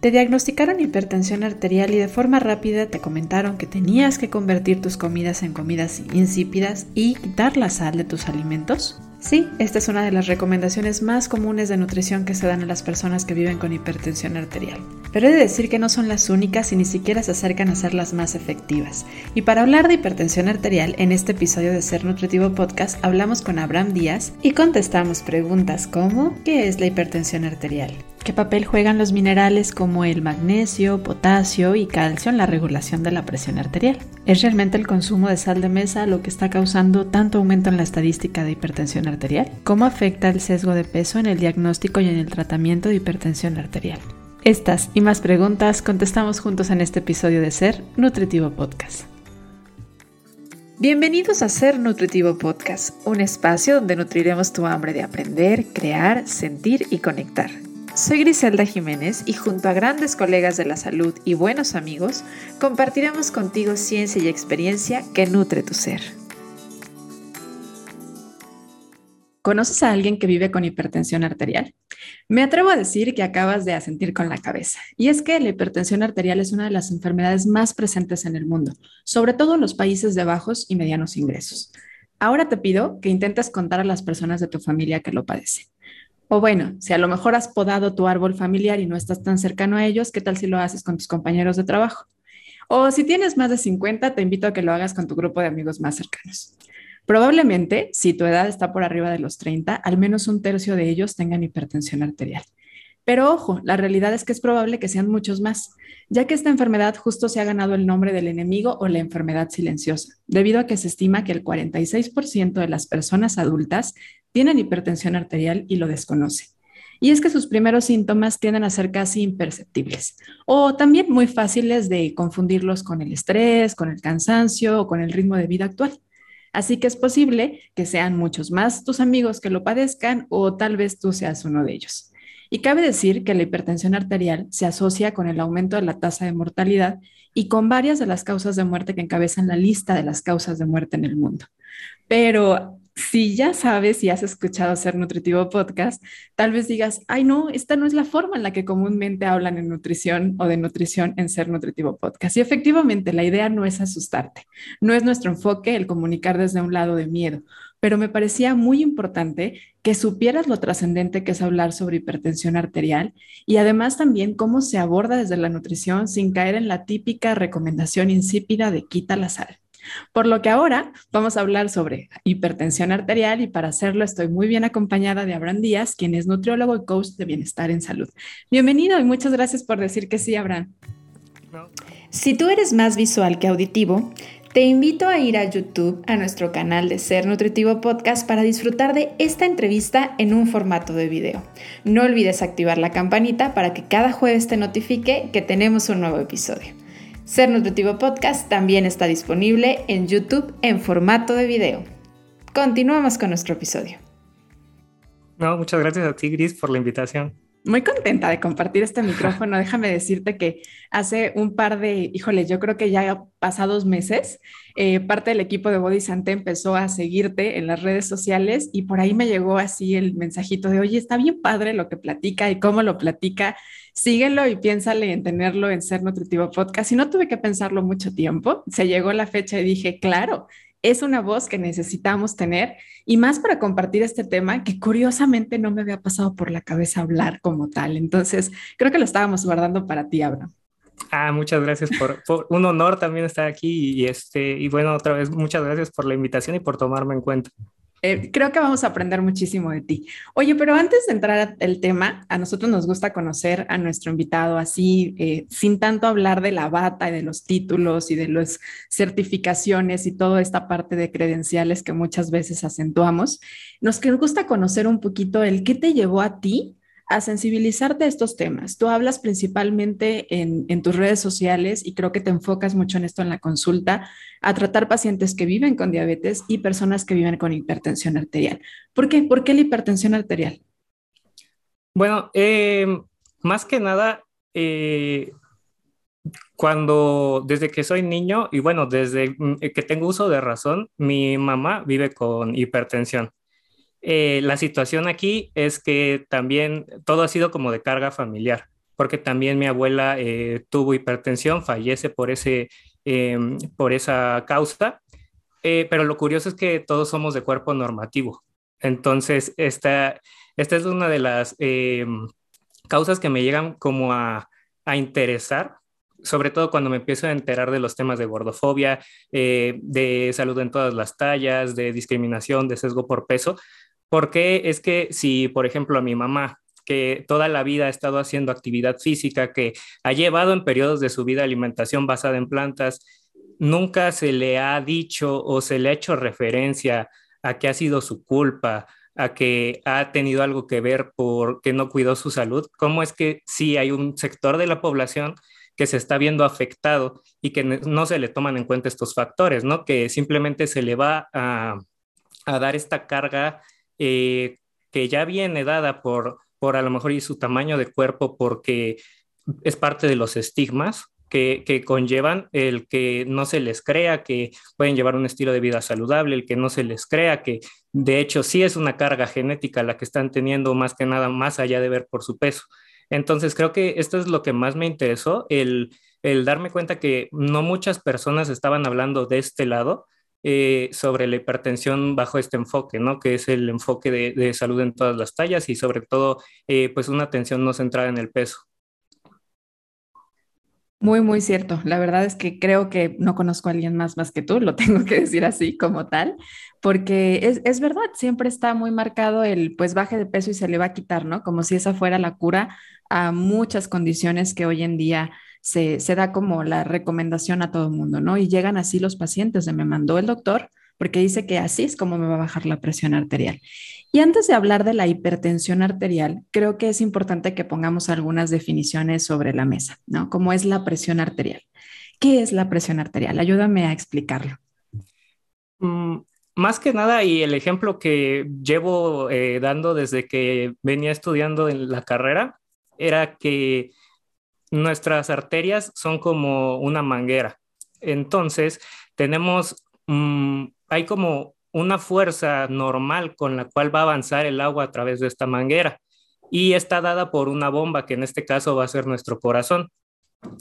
Te diagnosticaron hipertensión arterial y de forma rápida te comentaron que tenías que convertir tus comidas en comidas insípidas y quitar la sal de tus alimentos. Sí, esta es una de las recomendaciones más comunes de nutrición que se dan a las personas que viven con hipertensión arterial. Pero he de decir que no son las únicas y ni siquiera se acercan a ser las más efectivas. Y para hablar de hipertensión arterial, en este episodio de Ser Nutritivo Podcast hablamos con Abraham Díaz y contestamos preguntas como ¿qué es la hipertensión arterial? ¿Qué papel juegan los minerales como el magnesio, potasio y calcio en la regulación de la presión arterial? ¿Es realmente el consumo de sal de mesa lo que está causando tanto aumento en la estadística de hipertensión arterial? ¿Cómo afecta el sesgo de peso en el diagnóstico y en el tratamiento de hipertensión arterial? Estas y más preguntas contestamos juntos en este episodio de Ser Nutritivo Podcast. Bienvenidos a Ser Nutritivo Podcast, un espacio donde nutriremos tu hambre de aprender, crear, sentir y conectar. Soy Griselda Jiménez y junto a grandes colegas de la salud y buenos amigos, compartiremos contigo ciencia y experiencia que nutre tu ser. ¿Conoces a alguien que vive con hipertensión arterial? Me atrevo a decir que acabas de asentir con la cabeza. Y es que la hipertensión arterial es una de las enfermedades más presentes en el mundo, sobre todo en los países de bajos y medianos ingresos. Ahora te pido que intentes contar a las personas de tu familia que lo padecen. O bueno, si a lo mejor has podado tu árbol familiar y no estás tan cercano a ellos, ¿qué tal si lo haces con tus compañeros de trabajo? O si tienes más de 50, te invito a que lo hagas con tu grupo de amigos más cercanos. Probablemente, si tu edad está por arriba de los 30, al menos un tercio de ellos tengan hipertensión arterial. Pero ojo, la realidad es que es probable que sean muchos más, ya que esta enfermedad justo se ha ganado el nombre del enemigo o la enfermedad silenciosa, debido a que se estima que el 46% de las personas adultas tienen hipertensión arterial y lo desconocen. Y es que sus primeros síntomas tienden a ser casi imperceptibles o también muy fáciles de confundirlos con el estrés, con el cansancio o con el ritmo de vida actual. Así que es posible que sean muchos más tus amigos que lo padezcan o tal vez tú seas uno de ellos. Y cabe decir que la hipertensión arterial se asocia con el aumento de la tasa de mortalidad y con varias de las causas de muerte que encabezan la lista de las causas de muerte en el mundo. Pero si ya sabes y has escuchado Ser Nutritivo Podcast, tal vez digas, ay no, esta no es la forma en la que comúnmente hablan en nutrición o de nutrición en Ser Nutritivo Podcast. Y efectivamente, la idea no es asustarte, no es nuestro enfoque el comunicar desde un lado de miedo, pero me parecía muy importante que supieras lo trascendente que es hablar sobre hipertensión arterial y además también cómo se aborda desde la nutrición sin caer en la típica recomendación insípida de quita la sal. Por lo que ahora vamos a hablar sobre hipertensión arterial y para hacerlo estoy muy bien acompañada de Abraham Díaz, quien es nutriólogo y coach de bienestar en salud. Bienvenido y muchas gracias por decir que sí, Abraham. Si tú eres más visual que auditivo, te invito a ir a YouTube, a nuestro canal de Ser Nutritivo Podcast, para disfrutar de esta entrevista en un formato de video. No olvides activar la campanita para que cada jueves te notifique que tenemos un nuevo episodio. Ser Nutritivo Podcast también está disponible en YouTube en formato de video. Continuamos con nuestro episodio. No, muchas gracias a ti, Gris, por la invitación. Muy contenta de compartir este micrófono. Déjame decirte que hace un par de, híjole, yo creo que ya pasados meses, eh, parte del equipo de Body Sante empezó a seguirte en las redes sociales y por ahí me llegó así el mensajito de, oye, está bien padre lo que platica y cómo lo platica síguelo y piénsale en tenerlo en Ser Nutritivo Podcast. Y no tuve que pensarlo mucho tiempo, se llegó la fecha y dije, claro, es una voz que necesitamos tener y más para compartir este tema que curiosamente no me había pasado por la cabeza hablar como tal. Entonces, creo que lo estábamos guardando para ti, Abraham. Ah, muchas gracias por, por, un honor también estar aquí y este y bueno, otra vez muchas gracias por la invitación y por tomarme en cuenta. Eh, creo que vamos a aprender muchísimo de ti. Oye, pero antes de entrar al tema, a nosotros nos gusta conocer a nuestro invitado así, eh, sin tanto hablar de la bata y de los títulos y de las certificaciones y toda esta parte de credenciales que muchas veces acentuamos. Nos gusta conocer un poquito el qué te llevó a ti a sensibilizarte a estos temas. Tú hablas principalmente en, tus redes sociales y creo que te enfocas mucho en esto en la consulta, a tratar pacientes que viven con diabetes y personas que viven con hipertensión arterial. ¿Por qué? ¿Por qué la hipertensión arterial? Bueno, eh, más que nada, eh, cuando desde que soy niño y bueno, desde que tengo uso de razón, mi mamá vive con hipertensión. Eh, la situación aquí es que también todo ha sido como de carga familiar. porque también mi abuela eh, tuvo hipertensión, fallece por, ese, em, por esa causa, eh, pero lo curioso es que todos somos de cuerpo normativo. Entonces, esta, esta es una de las em, causas que me llegan como a, a interesar sobre todo cuando me empiezo a enterar de los temas de gordofobia, eh, de salud en todas las tallas, de discriminación, de sesgo por peso, porque es que si, por ejemplo, a mi mamá, que toda la vida ha estado haciendo actividad física, que ha llevado en periodos de su vida alimentación basada en plantas, nunca se le ha dicho o se le ha hecho referencia a que ha sido su culpa, a que ha tenido algo que ver porque no cuidó su salud, ¿cómo es que si hay un sector de la población que se está viendo afectado y que no se le toman en cuenta estos factores, ¿no? Que simplemente se le va a, dar esta carga eh, que ya viene dada por, por a lo mejor y su tamaño de cuerpo porque es parte de los estigmas que, que, conllevan el que no se les crea que pueden llevar un estilo de vida saludable, el que no se les crea que de hecho sí es una carga genética la que están teniendo más que nada más allá de ver por su peso. Entonces creo que esto es lo que más me interesó, el, darme cuenta que no muchas personas estaban hablando de este lado. Eh, sobre la hipertensión bajo este enfoque, ¿no? Que es el enfoque de, salud en todas las tallas y sobre todo, eh, pues una atención no centrada en el peso. Muy, muy cierto. La verdad es que creo que no conozco a alguien más más que tú, lo tengo que decir así como tal, porque es, es, verdad, siempre está muy marcado el pues baje de peso y se le va a quitar, ¿no? Como si esa fuera la cura a muchas condiciones que hoy en día se, da como la recomendación a todo el mundo, ¿no? Y llegan así los pacientes de me mandó el doctor porque dice que así es como me va a bajar la presión arterial. Y antes de hablar de la hipertensión arterial, creo que es importante que pongamos algunas definiciones sobre la mesa, ¿no? ¿Cómo es la presión arterial? ¿Qué es la presión arterial? Ayúdame a explicarlo. Mm, más que nada, y el ejemplo que llevo eh, dando desde que venía estudiando en la carrera, era que nuestras arterias son como una manguera. Entonces, tenemos, mm, hay como una fuerza normal con la cual va a avanzar el agua a través de esta manguera y está dada por una bomba que en este caso va a ser nuestro corazón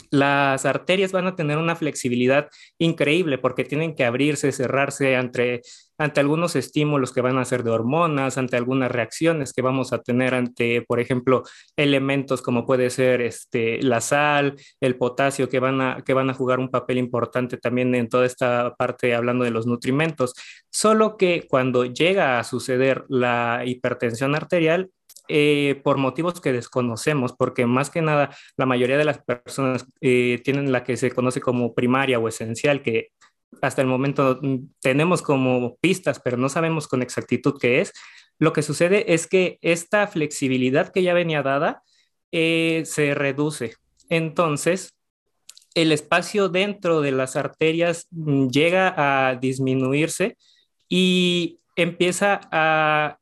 las arterias van a tener una flexibilidad increíble porque tienen que abrirse, cerrarse ante, ante algunos estímulos que van a ser de hormonas, ante algunas reacciones que vamos a tener ante, por ejemplo, elementos como puede ser este, la sal, el potasio, que van, a, que van a jugar un papel importante también en toda esta parte hablando de los nutrimentos. Solo que cuando llega a suceder la hipertensión arterial, eh, por motivos que desconocemos, porque más que nada la mayoría de las personas eh, tienen la que se conoce como primaria o esencial, que hasta el momento mm, tenemos como pistas, pero no sabemos con exactitud qué es. Lo que sucede es que esta flexibilidad que ya venía dada eh, se reduce. Entonces, el espacio dentro de las arterias mm, llega a disminuirse y empieza a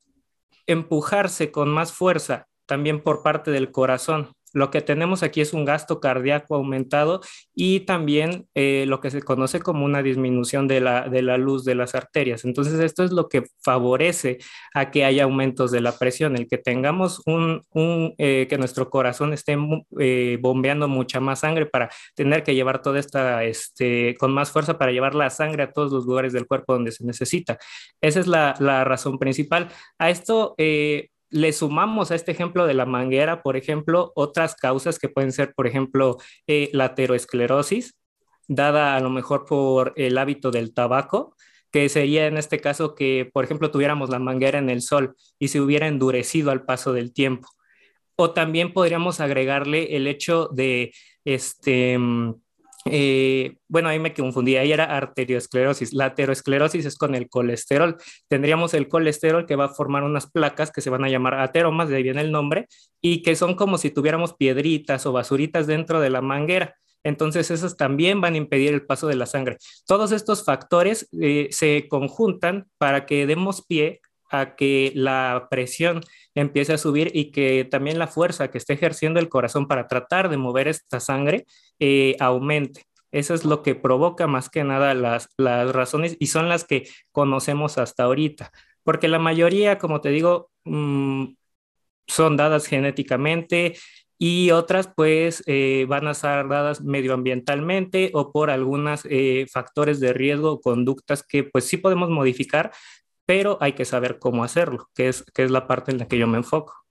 empujarse con más fuerza también por parte del corazón. Lo que tenemos aquí es un gasto cardíaco aumentado y también eh, lo que se conoce como una disminución de la, de la luz de las arterias. Entonces, esto es lo que favorece a que haya aumentos de la presión, el que tengamos un, eh, que nuestro corazón esté eh, bombeando mucha más sangre para tener que llevar toda esta, este, con más fuerza para llevar la sangre a todos los lugares del cuerpo donde se necesita. Esa es la, la razón principal. A esto, le sumamos a este ejemplo de la manguera, por ejemplo, otras causas que pueden ser, por ejemplo, eh, la aterosclerosis, dada a lo mejor por el hábito del tabaco, que sería en este caso que, por ejemplo, tuviéramos la manguera en el sol y se hubiera endurecido al paso del tiempo. O también podríamos agregarle el hecho de, este, mm, eh, bueno, ahí me confundí, ahí era arteriosclerosis. La aterosclerosis es con el colesterol. Tendríamos el colesterol que va a formar unas placas que se van a llamar ateromas, de ahí viene el nombre, y que son como si tuviéramos piedritas o basuritas dentro de la manguera. Entonces, esas también van a impedir el paso de la sangre. Todos estos factores eh, se conjuntan para que demos pie a que la presión empiece a subir y que también la fuerza que esté ejerciendo el corazón para tratar de mover esta sangre eh, aumente. Eso es lo que provoca más que nada las, las razones y son las que conocemos hasta ahorita, porque la mayoría, como te digo, mm, son dadas genéticamente, y otras pues eh, van a estar dadas medioambientalmente o por algunos eh, factores de riesgo o conductas que pues sí podemos modificar, pero hay que saber cómo hacerlo, que es, que es la parte en la que yo me enfoco.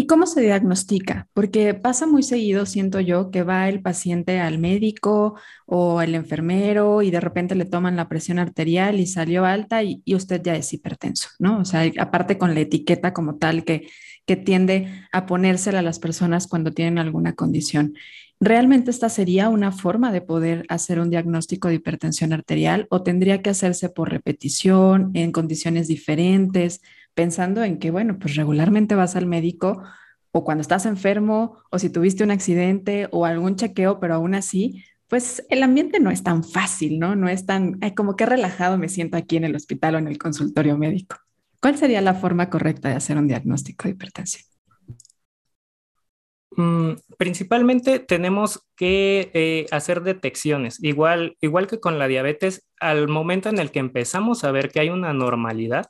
¿Y cómo se diagnostica? Porque pasa muy seguido, siento yo, que va el paciente al médico o el enfermero y de repente le toman la presión arterial y salió alta y, usted ya es hipertenso, ¿no? O sea, aparte con la etiqueta como tal que, que tiende a ponérsela a las personas cuando tienen alguna condición. ¿Realmente esta sería una forma de poder hacer un diagnóstico de hipertensión arterial o tendría que hacerse por repetición en condiciones diferentes? pensando en que, bueno, pues regularmente vas al médico o cuando estás enfermo o si tuviste un accidente o algún chequeo, pero aún así, pues el ambiente no es tan fácil, ¿no? No es tan, como que relajado me siento aquí en el hospital o en el consultorio médico. ¿Cuál sería la forma correcta de hacer un diagnóstico de hipertensión? Mm, principalmente tenemos que eh, hacer detecciones, igual, igual que con la diabetes, al momento en el que empezamos a ver que hay una normalidad,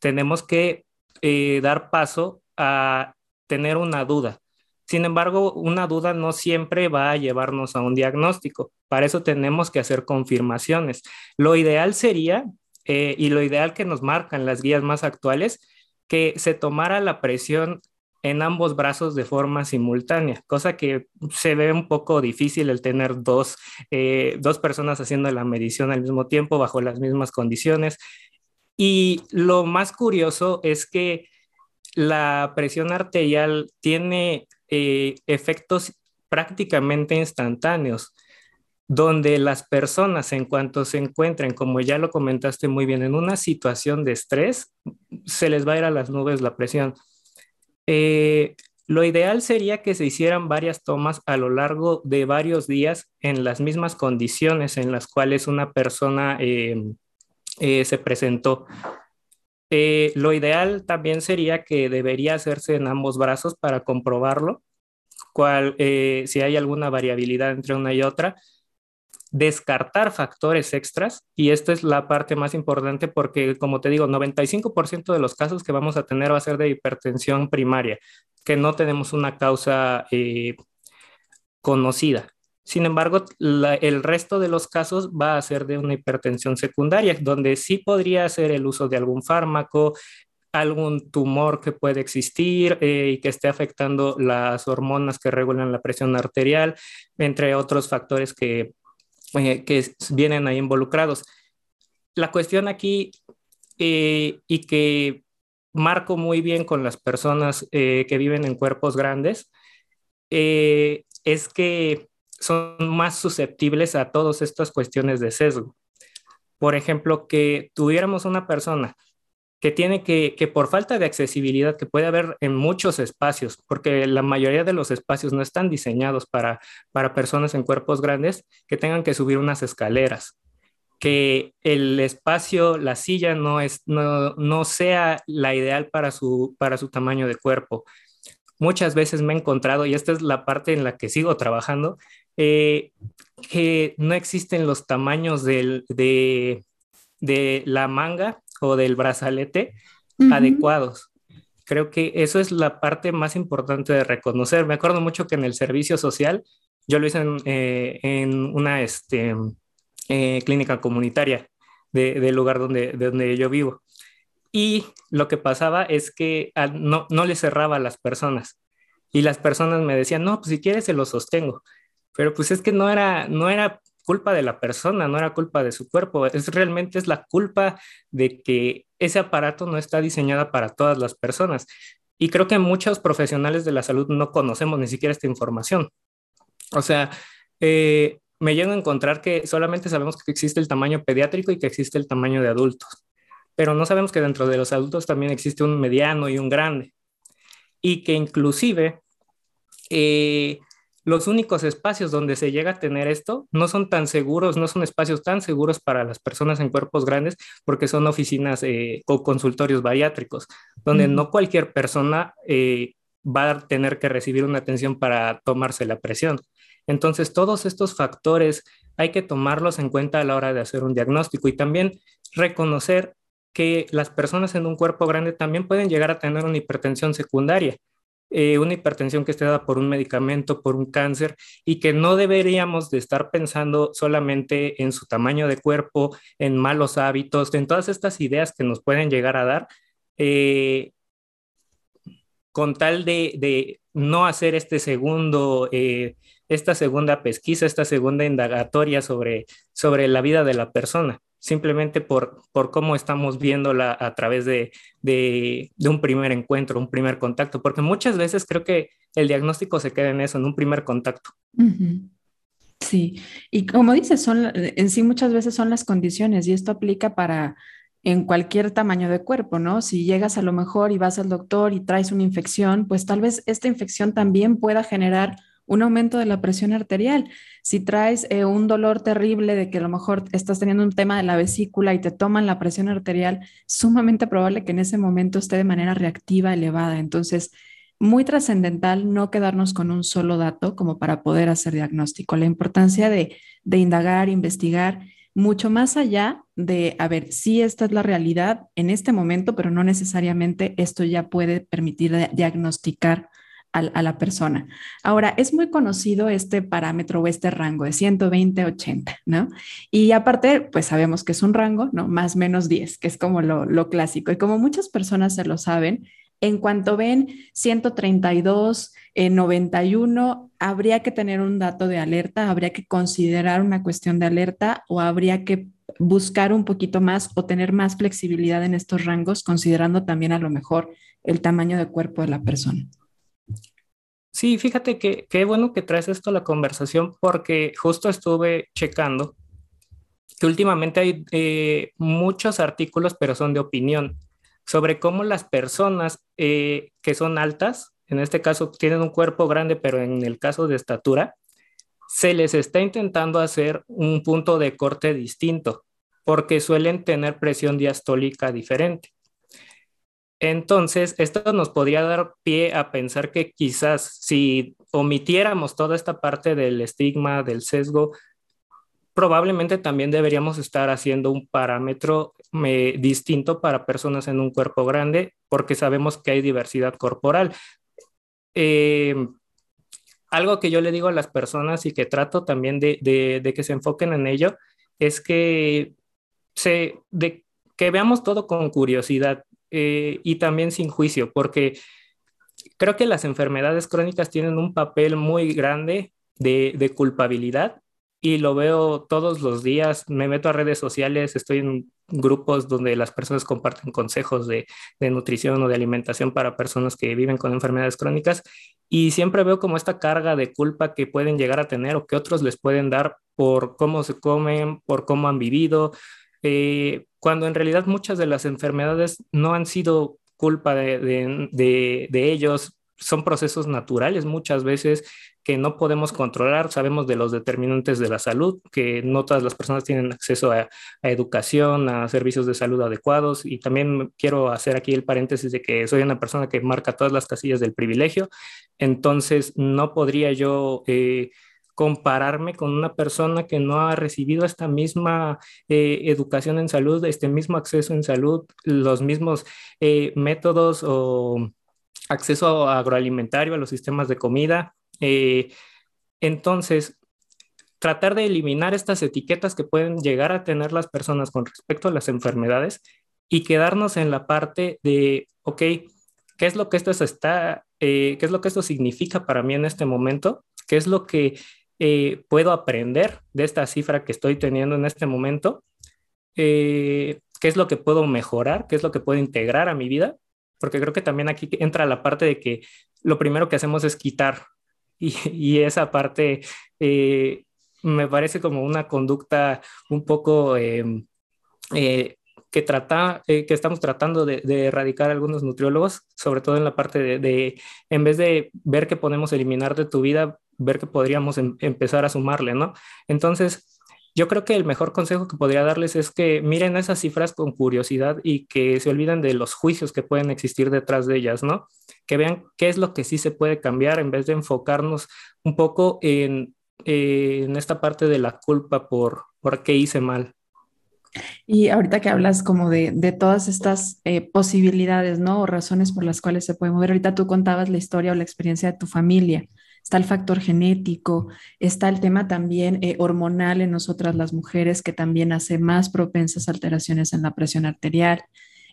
tenemos que eh, dar paso a tener una duda. Sin embargo, una duda no siempre va a llevarnos a un diagnóstico. Para eso tenemos que hacer confirmaciones. Lo ideal sería, eh, y lo ideal que nos marcan las guías más actuales, que se tomara la presión en ambos brazos de forma simultánea, cosa que se ve un poco difícil el tener dos, eh, dos personas haciendo la medición al mismo tiempo bajo las mismas condiciones. Y lo más curioso es que la presión arterial tiene eh, efectos prácticamente instantáneos, donde las personas en cuanto se encuentren, como ya lo comentaste muy bien, en una situación de estrés, se les va a ir a las nubes la presión. Eh, lo ideal sería que se hicieran varias tomas a lo largo de varios días en las mismas condiciones en las cuales una persona eh, eh, se presentó. Eh, lo ideal también sería que debería hacerse en ambos brazos para comprobarlo, si hay alguna variabilidad entre una y otra, descartar factores extras y esta es la parte más importante porque como te digo 95% de los casos que vamos a tener va a ser de hipertensión primaria que no tenemos una causa conocida. Sin embargo, el resto de los casos va a ser de una hipertensión secundaria, donde sí podría ser el uso de algún fármaco, algún tumor que puede existir eh, y que esté afectando las hormonas que regulan la presión arterial, entre otros factores que, eh, que vienen ahí involucrados. La cuestión aquí eh, y que marco muy bien con las personas que viven en cuerpos grandes es que son más susceptibles a todas estas cuestiones de sesgo. Por ejemplo, que tuviéramos una persona que tiene que, que por falta de accesibilidad que puede haber en muchos espacios, porque la mayoría de los espacios no están diseñados para, para personas en cuerpos grandes, que tengan que subir unas escaleras, que el espacio, la silla no, es, no, no sea la ideal para su, para su tamaño de cuerpo. Muchas veces me he encontrado, y esta es la parte en la que sigo trabajando, eh, que no existen los tamaños de, la manga o del brazalete adecuados. Creo que eso es la parte más importante de reconocer. Me acuerdo mucho que en el servicio social, yo lo hice en, eh, una este, eh, clínica comunitaria del lugar donde, de donde yo vivo. Y lo que pasaba es que no, no le cerraba a las personas. Y las personas me decían, no, pues si quieres se lo sostengo pero pues es que no era, no era culpa de la persona, no era culpa de su cuerpo, es realmente es la culpa de que ese aparato no está diseñado para todas las personas. Y creo que muchos profesionales de la salud no conocemos ni siquiera esta información. O sea, eh, me llego a encontrar que solamente sabemos que existe el tamaño pediátrico y que existe el tamaño de adultos, pero no sabemos que dentro de los adultos también existe un mediano y un grande. Y que inclusive eh, los únicos espacios donde se llega a tener esto no son tan seguros, no son espacios tan seguros para las personas en cuerpos grandes porque son oficinas eh, o consultorios bariátricos, donde no cualquier persona eh, va a tener que recibir una atención para tomarse la presión. Entonces, todos estos factores hay que tomarlos en cuenta a la hora de hacer un diagnóstico y también reconocer que las personas en un cuerpo grande también pueden llegar a tener una hipertensión secundaria eh, una hipertensión que esté dada por un medicamento, por un cáncer, y que no deberíamos de estar pensando solamente en su tamaño de cuerpo, en malos hábitos, en todas estas ideas que nos pueden llegar a dar, eh, con tal de, no hacer este segundo, eh, esta segunda pesquisa, esta segunda indagatoria sobre, sobre la vida de la persona simplemente por, por cómo estamos viéndola a través de, de, un primer encuentro, un primer contacto, porque muchas veces creo que el diagnóstico se queda en eso, en un primer contacto. Sí, y como dices, son, en sí muchas veces son las condiciones y esto aplica para en cualquier tamaño de cuerpo, ¿no? Si llegas a lo mejor y vas al doctor y traes una infección, pues tal vez esta infección también pueda generar un aumento de la presión arterial. Si traes eh, un dolor terrible de que a lo mejor estás teniendo un tema de la vesícula y te toman la presión arterial, sumamente probable que en ese momento esté de manera reactiva elevada. Entonces, muy trascendental no quedarnos con un solo dato como para poder hacer diagnóstico. La importancia de, de indagar, investigar, mucho más allá de, a ver, si esta es la realidad en este momento, pero no necesariamente esto ya puede permitir diagnosticar a, la persona. Ahora, es muy conocido este parámetro o este rango de 120-80, ¿no? Y aparte, pues sabemos que es un rango, ¿no? Más menos 10, que es como lo, clásico. Y como muchas personas se lo saben, en cuanto ven 132, 91, habría que tener un dato de alerta, habría que considerar una cuestión de alerta o habría que buscar un poquito más o tener más flexibilidad en estos rangos, considerando también a lo mejor el tamaño de cuerpo de la persona. Sí, fíjate que qué bueno que traes esto a la conversación porque justo estuve checando que últimamente hay eh, muchos artículos, pero son de opinión, sobre cómo las personas eh, que son altas, en este caso tienen un cuerpo grande, pero en el caso de estatura, se les está intentando hacer un punto de corte distinto, porque suelen tener presión diastólica diferente. Entonces, esto nos podría dar pie a pensar que quizás si omitiéramos toda esta parte del estigma, del sesgo, probablemente también deberíamos estar haciendo un parámetro distinto para personas en un cuerpo grande, porque sabemos que hay diversidad corporal. Eh, algo que yo le digo a las personas y que trato también de, que se enfoquen en ello es que, se, que veamos todo con curiosidad eh, y también sin juicio, porque creo que las enfermedades crónicas tienen un papel muy grande de, culpabilidad y lo veo todos los días. Me meto a redes sociales, estoy en grupos donde las personas comparten consejos de, de, nutrición o de alimentación para personas que viven con enfermedades crónicas y siempre veo como esta carga de culpa que pueden llegar a tener o que otros les pueden dar por cómo se comen, por cómo han vivido, eh, cuando en realidad muchas de las enfermedades no han sido culpa de, ellos, son procesos naturales muchas veces que no podemos controlar. Sabemos de los determinantes de la salud, que no todas las personas tienen acceso a, educación, a servicios de salud adecuados. Y también quiero hacer aquí el paréntesis de que soy una persona que marca todas las casillas del privilegio. Entonces, no podría yo... Eh, compararme con una persona que no ha recibido esta misma eh, educación en salud, este mismo acceso en salud, los mismos eh, métodos o acceso agroalimentario a los sistemas de comida. Eh, entonces, tratar de eliminar estas etiquetas que pueden llegar a tener las personas con respecto a las enfermedades y quedarnos en la parte de, ok, ¿qué es lo que esto está, qué es lo que esto significa para mí en este momento? ¿Qué es lo que eh, puedo aprender de esta cifra que estoy teniendo en este momento, eh, qué es lo que puedo mejorar, qué es lo que puedo integrar a mi vida, porque creo que también aquí entra la parte de que lo primero que hacemos es quitar. Y, esa parte eh, me parece como una conducta un poco em, que, trata, que estamos tratando de, erradicar algunos nutriólogos, sobre todo en la parte de, de, en vez de ver que podemos eliminar de tu vida, ver que podríamos em, empezar a sumarle, ¿no? Entonces, yo creo que el mejor consejo que podría darles es que miren esas cifras con curiosidad y que se olviden de los juicios que pueden existir detrás de ellas, ¿no? Que vean qué es lo que sí se puede cambiar en vez de enfocarnos un poco en, en esta parte de la culpa por, por qué hice mal. Y ahorita que hablas como de, de todas estas eh, posibilidades, ¿no? O razones por las cuales se puede mover. Ahorita tú contabas la historia o la experiencia de tu familia. Está el factor genético, está el tema también eh, hormonal en nosotras las mujeres, que también hace más propensas alteraciones en la presión arterial.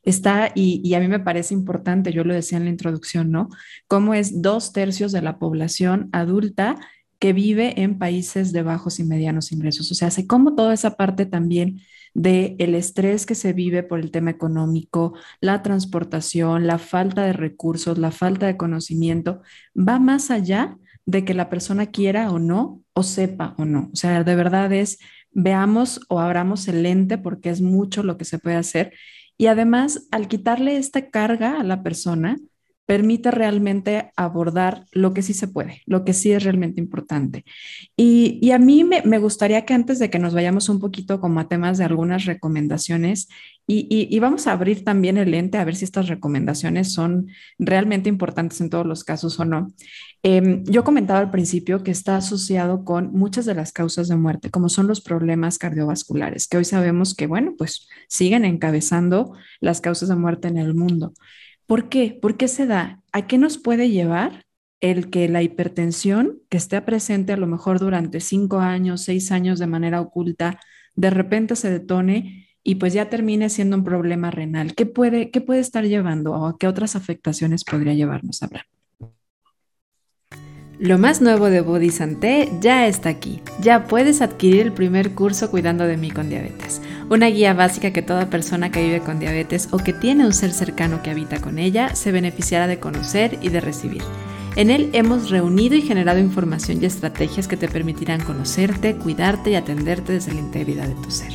Está, y, a mí me parece importante, yo lo decía en la introducción, ¿no? Cómo es dos tercios de la población adulta que vive en países de bajos y medianos ingresos. O sea, hace como toda esa parte también de el estrés que se vive por el tema económico, la transportación, la falta de recursos, la falta de conocimiento, va más allá de que la persona quiera o no, o sepa o no. O sea, de verdad es, veamos o abramos el lente porque es mucho lo que se puede hacer. Y además, al quitarle esta carga a la persona, permite realmente abordar lo que sí se puede, lo que sí es realmente importante. Y, a mí me, gustaría que antes de que nos vayamos un poquito como a temas de algunas recomendaciones, y, vamos a abrir también el lente a ver si estas recomendaciones son realmente importantes en todos los casos o no. Em, yo comentaba al principio que está asociado con muchas de las causas de muerte, como son los problemas cardiovasculares, que hoy sabemos que, bueno, pues siguen encabezando las causas de muerte en el mundo. ¿Por qué? ¿Por qué se da? ¿A qué nos puede llevar el que la hipertensión, que esté presente a lo mejor durante cinco años, seis años de manera oculta, de repente se detone y pues ya termine siendo un problema renal? ¿Qué puede, qué puede estar llevando o a qué otras afectaciones podría llevarnos, a hablar? Lo más nuevo de Body Santé ya está aquí. Ya puedes adquirir el primer curso Cuidando de mí con diabetes, una guía básica que toda persona que vive con diabetes o que tiene un ser cercano que habita con ella se beneficiará de conocer y de recibir. En él hemos reunido y generado información y estrategias que te permitirán conocerte, cuidarte y atenderte desde la integridad de tu ser.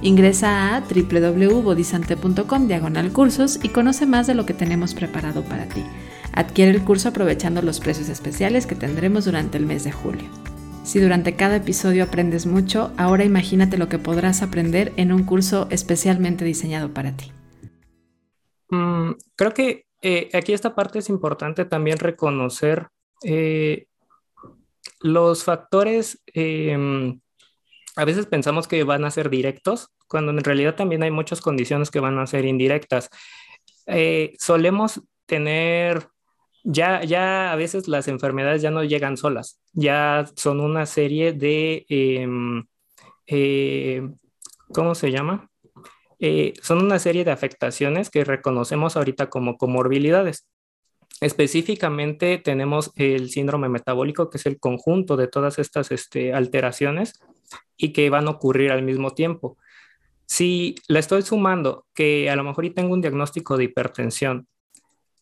Ingresa a www.bodysante.com diagonal cursos y conoce más de lo que tenemos preparado para ti. Adquiere el curso aprovechando los precios especiales que tendremos durante el mes de julio. Si durante cada episodio aprendes mucho, ahora imagínate lo que podrás aprender en un curso especialmente diseñado para ti. Mm, creo que eh, aquí esta parte es importante también reconocer eh, los factores. Em, a veces pensamos que van a ser directos, cuando en realidad también hay muchas condiciones que van a ser indirectas. Eh, solemos tener ya, ya a veces las enfermedades ya no llegan solas, ya son una serie de, em, eh, ¿cómo se llama? Eh, son una serie de afectaciones que reconocemos ahorita como comorbilidades. Específicamente tenemos el síndrome metabólico, que es el conjunto de todas estas este, alteraciones y que van a ocurrir al mismo tiempo. Si le estoy sumando que a lo mejor y tengo un diagnóstico de hipertensión,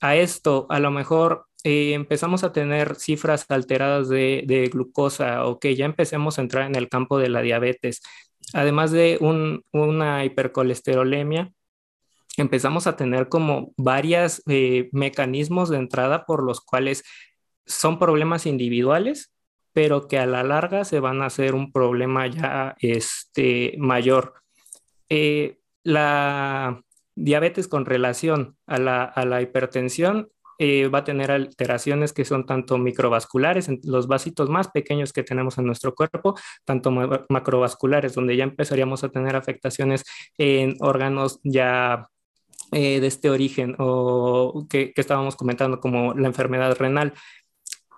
a esto a lo mejor eh, empezamos a tener cifras alteradas de, glucosa o que ya empecemos a entrar en el campo de la diabetes, además de una hipercolesterolemia, empezamos a tener como varios eh, mecanismos de entrada por los cuales son problemas individuales, pero que a la larga se van a hacer un problema ya este, mayor. Eh, la diabetes con relación a la, hipertensión eh, va a tener alteraciones que son tanto microvasculares, en los vasitos más pequeños que tenemos en nuestro cuerpo, tanto macrovasculares, donde ya empezaríamos a tener afectaciones en órganos ya eh, de este origen o que, que, estábamos comentando como la enfermedad renal.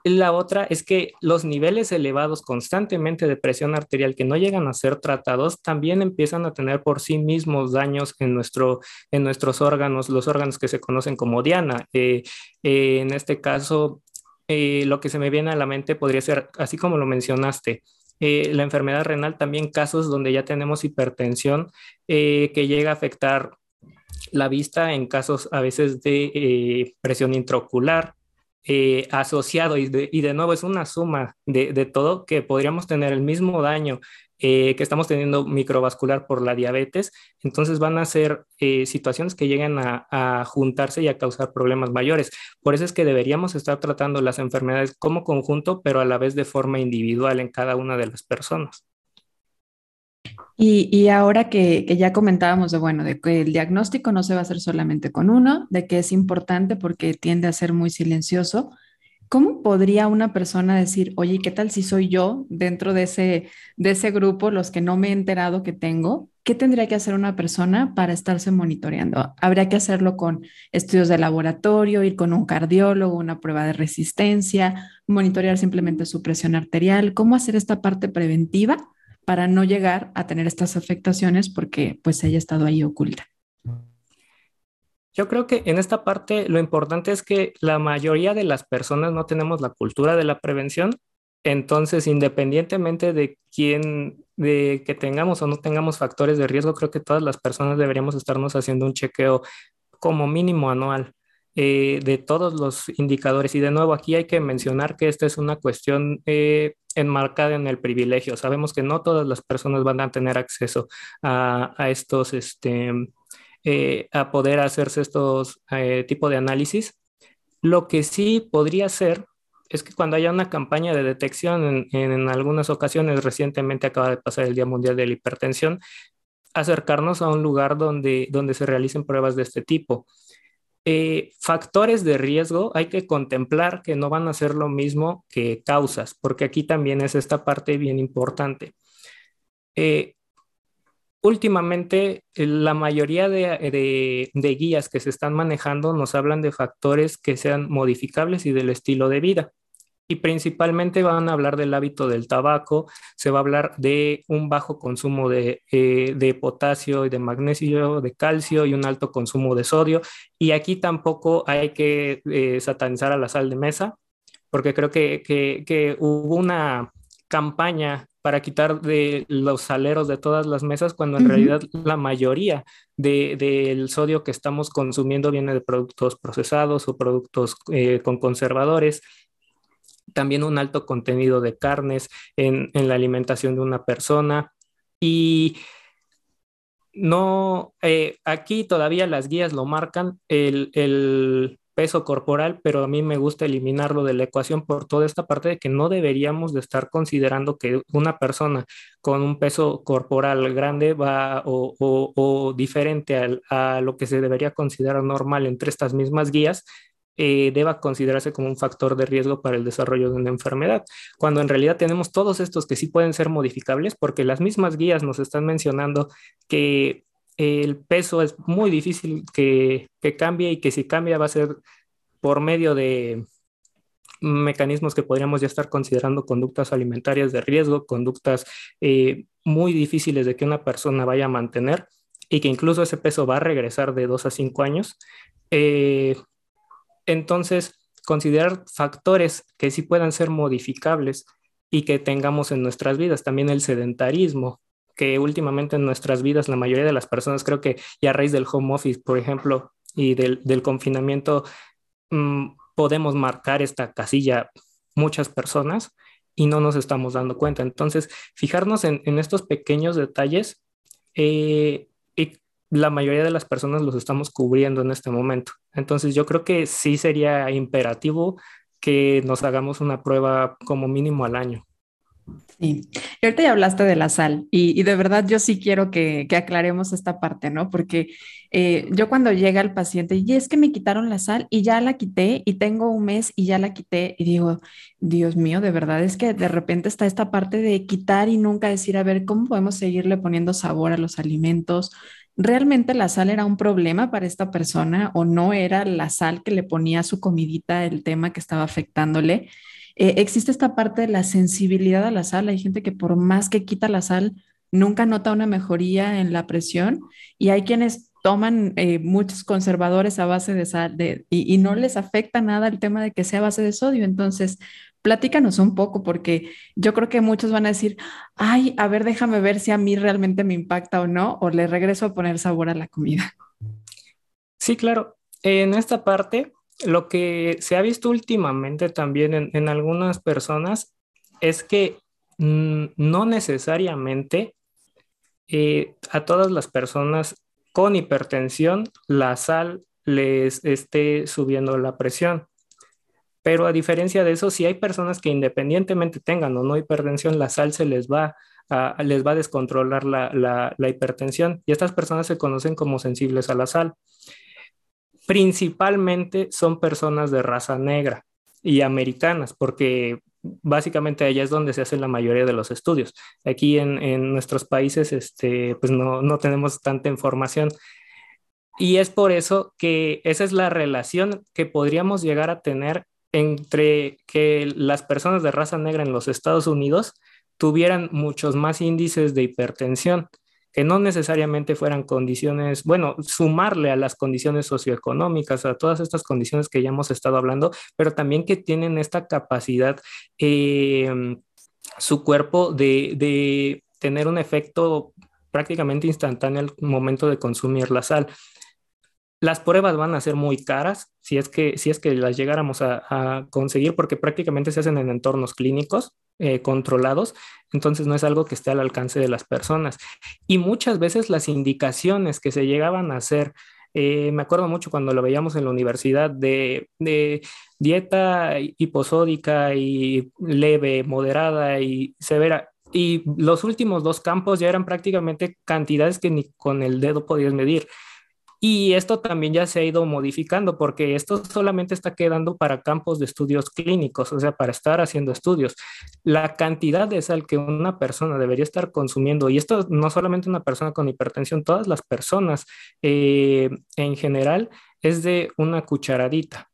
La otra es que los niveles elevados constantemente de presión arterial que no llegan a ser tratados también empiezan a tener por sí mismos daños en, nuestro, en nuestros órganos, los órganos que se conocen como diana. Eh, eh, en este caso, eh, lo que se me viene a la mente podría ser, así como lo mencionaste, la enfermedad renal, también casos donde ya tenemos hipertensión que llega a afectar la vista en casos a veces de presión intraocular, eh, asociado y de, nuevo es una suma de, todo que podríamos tener el mismo daño eh, que estamos teniendo microvascular por la diabetes, entonces van a ser eh, situaciones que llegan a, a, juntarse y a causar problemas mayores. Por eso es que deberíamos estar tratando las enfermedades como conjunto, pero a la vez de forma individual en cada una de las personas. Y, ahora que, ya comentábamos de, bueno, de que el diagnóstico no se va a hacer solamente con uno, de que es importante porque tiende a ser muy silencioso, ¿cómo podría una persona decir, oye, ¿qué tal si soy yo dentro de ese, de ese grupo, los que no me he enterado que tengo? ¿Qué tendría que hacer una persona para estarse monitoreando? ¿Habría que hacerlo con estudios de laboratorio, ir con un cardiólogo, una prueba de resistencia, monitorear simplemente su presión arterial? ¿Cómo hacer esta parte preventiva para no llegar a tener estas afectaciones porque pues haya estado ahí oculta? Yo creo que en esta parte lo importante es que la mayoría de las personas no tenemos la cultura de la prevención, entonces independientemente de quién, de que tengamos o no tengamos factores de riesgo, creo que todas las personas deberíamos estarnos haciendo un chequeo como mínimo anual. Eh, de todos los indicadores. Y de nuevo, aquí hay que mencionar que esta es una cuestión eh, enmarcada en el privilegio. Sabemos que no todas las personas van a tener acceso a, a estos este, eh, a poder hacerse estos eh, tipos de análisis. Lo que sí podría ser es que cuando haya una campaña de detección, en, algunas ocasiones, recientemente acaba de pasar el Día Mundial de la Hipertensión, acercarnos a un lugar donde, donde se realicen pruebas de este tipo. Eh, factores de riesgo hay que contemplar que no van a ser lo mismo que causas, porque aquí también es esta parte bien importante. Eh, últimamente eh, la mayoría de, guías que se están manejando nos hablan de factores que sean modificables y del estilo de vida. Y principalmente van a hablar del hábito del tabaco, se va a hablar de un bajo consumo de, eh, potasio y de magnesio, de calcio y un alto consumo de sodio. Y aquí tampoco hay que eh, satanizar a la sal de mesa, porque creo que hubo una campaña para quitar de los saleros de todas las mesas, cuando en realidad la mayoría del sodio que estamos consumiendo viene de productos procesados o productos eh, con conservadores. También un alto contenido de carnes en, la alimentación de una persona. Y no, eh, aquí todavía las guías lo marcan, el, el peso corporal, pero a mí me gusta eliminarlo de la ecuación por toda esta parte de que no deberíamos de estar considerando que una persona con un peso corporal grande va o, diferente a lo que se debería considerar normal entre estas mismas guías, eh, deba considerarse como un factor de riesgo para el desarrollo de una enfermedad, cuando en realidad tenemos todos estos que sí pueden ser modificables porque las mismas guías nos están mencionando que el peso es muy difícil que, cambie y que si cambia va a ser por medio de mecanismos que podríamos ya estar considerando conductas alimentarias de riesgo, conductas eh, muy difíciles de que una persona vaya a mantener y que incluso ese peso va a regresar de dos a cinco años. Eh, entonces, considerar factores que sí puedan ser modificables y que tengamos en nuestras vidas, también el sedentarismo, que últimamente en nuestras vidas la mayoría de las personas creo que ya a raíz del home office, por ejemplo, y del, confinamiento, mm, podemos marcar esta casilla muchas personas y no nos estamos dando cuenta. Entonces, fijarnos en, estos pequeños detalles eh, y la mayoría de las personas los estamos cubriendo en este momento. Entonces, yo creo que sí sería imperativo que nos hagamos una prueba como mínimo al año. Sí, y ahorita ya hablaste de la sal y, de verdad yo sí quiero que, aclaremos esta parte, ¿no? Porque eh, yo cuando llega el paciente y es que me quitaron la sal y ya la quité y tengo un mes y ya la quité y digo, Dios mío, de verdad es que de repente está esta parte de quitar y nunca decir, a ver, ¿cómo podemos seguirle poniendo sabor a los alimentos? ¿Realmente la sal era un problema para esta persona o no era la sal que le ponía a su comidita el tema que estaba afectándole? Eh, existe esta parte de la sensibilidad a la sal. Hay gente que por más que quita la sal, nunca nota una mejoría en la presión y hay quienes toman eh, muchos conservadores a base de sal y, no les afecta nada el tema de que sea base de sodio. Entonces, platícanos un poco porque yo creo que muchos van a decir, ay, a ver, déjame ver si a mí realmente me impacta o no, o le regreso a poner sabor a la comida. Sí, claro. En esta parte, lo que se ha visto últimamente también en, algunas personas es que mm, no necesariamente eh, a todas las personas con hipertensión la sal les esté subiendo la presión. Pero a diferencia de eso, si hay personas que independientemente tengan o no hipertensión, la sal se les va a, les va a descontrolar la hipertensión y estas personas se conocen como sensibles a la sal principalmente son personas de raza negra. y americanas, porque básicamente allá es donde se hacen la mayoría de los estudios. Aquí en, nuestros países, este, pues no, no tenemos tanta información. Y es por eso que esa es la relación que podríamos llegar a tener entre que las personas de raza negra en los Estados Unidos tuvieran muchos más índices de hipertensión, que no necesariamente fueran condiciones, bueno, sumarle a las condiciones socioeconómicas, a todas estas condiciones que ya hemos estado hablando, pero también que tienen esta capacidad, eh, su cuerpo de, de tener un efecto prácticamente instantáneo al momento de consumir la sal. Las pruebas van a ser muy caras si es que, si es que las llegáramos a, conseguir porque prácticamente se hacen en entornos clínicos eh, controlados, entonces no es algo que esté al alcance de las personas. Y muchas veces las indicaciones que se llegaban a hacer, eh, me acuerdo mucho cuando lo veíamos en la universidad de, de dieta hiposódica y leve, moderada y severa, y los últimos dos campos ya eran prácticamente cantidades que ni con el dedo podías medir. Y esto también ya se ha ido modificando porque esto solamente está quedando para campos de estudios clínicos, o sea, para estar haciendo estudios. La cantidad de sal que una persona debería estar consumiendo, y esto no solamente una persona con hipertensión, todas las personas eh, en general, es de una cucharadita,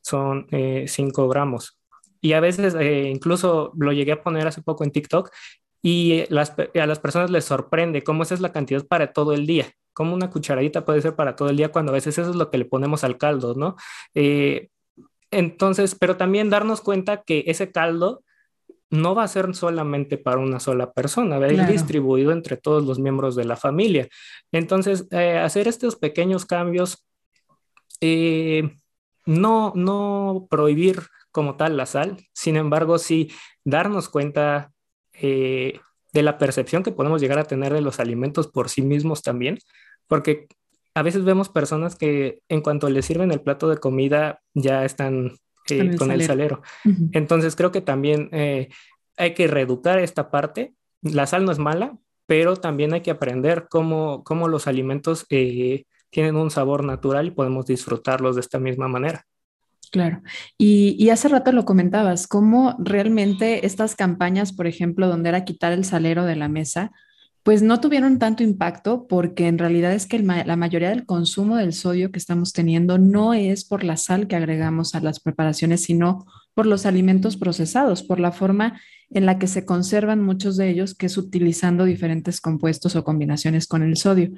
son 5 eh, gramos. Y a veces eh, incluso lo llegué a poner hace poco en TikTok y a las personas les sorprende cómo esa es la cantidad para todo el día como una cucharadita puede ser para todo el día cuando a veces eso es lo que le ponemos al caldo, ¿no? Eh, entonces, pero también darnos cuenta que ese caldo no va a ser solamente para una sola persona, va a ir distribuido entre todos los miembros de la familia. Entonces, eh, hacer estos pequeños cambios, eh, no, no prohibir como tal la sal, sin embargo, sí darnos cuenta de la percepción que podemos llegar a tener de los alimentos por sí mismos también, porque a veces vemos personas que en cuanto les sirven el plato de comida ya están eh, con el salero. Entonces creo que también eh, hay que reeducar esta parte. La sal no es mala, pero también hay que aprender cómo, cómo los alimentos eh, tienen un sabor natural y podemos disfrutarlos de esta misma manera. Claro. Y, y, hace rato lo comentabas, cómo realmente estas campañas, por ejemplo, donde era quitar el salero de la mesa, pues no tuvieron tanto impacto porque en realidad es que la mayoría del consumo del sodio que estamos teniendo no es por la sal que agregamos a las preparaciones, sino por los alimentos procesados, por la forma en la que se conservan muchos de ellos, que es utilizando diferentes compuestos o combinaciones con el sodio.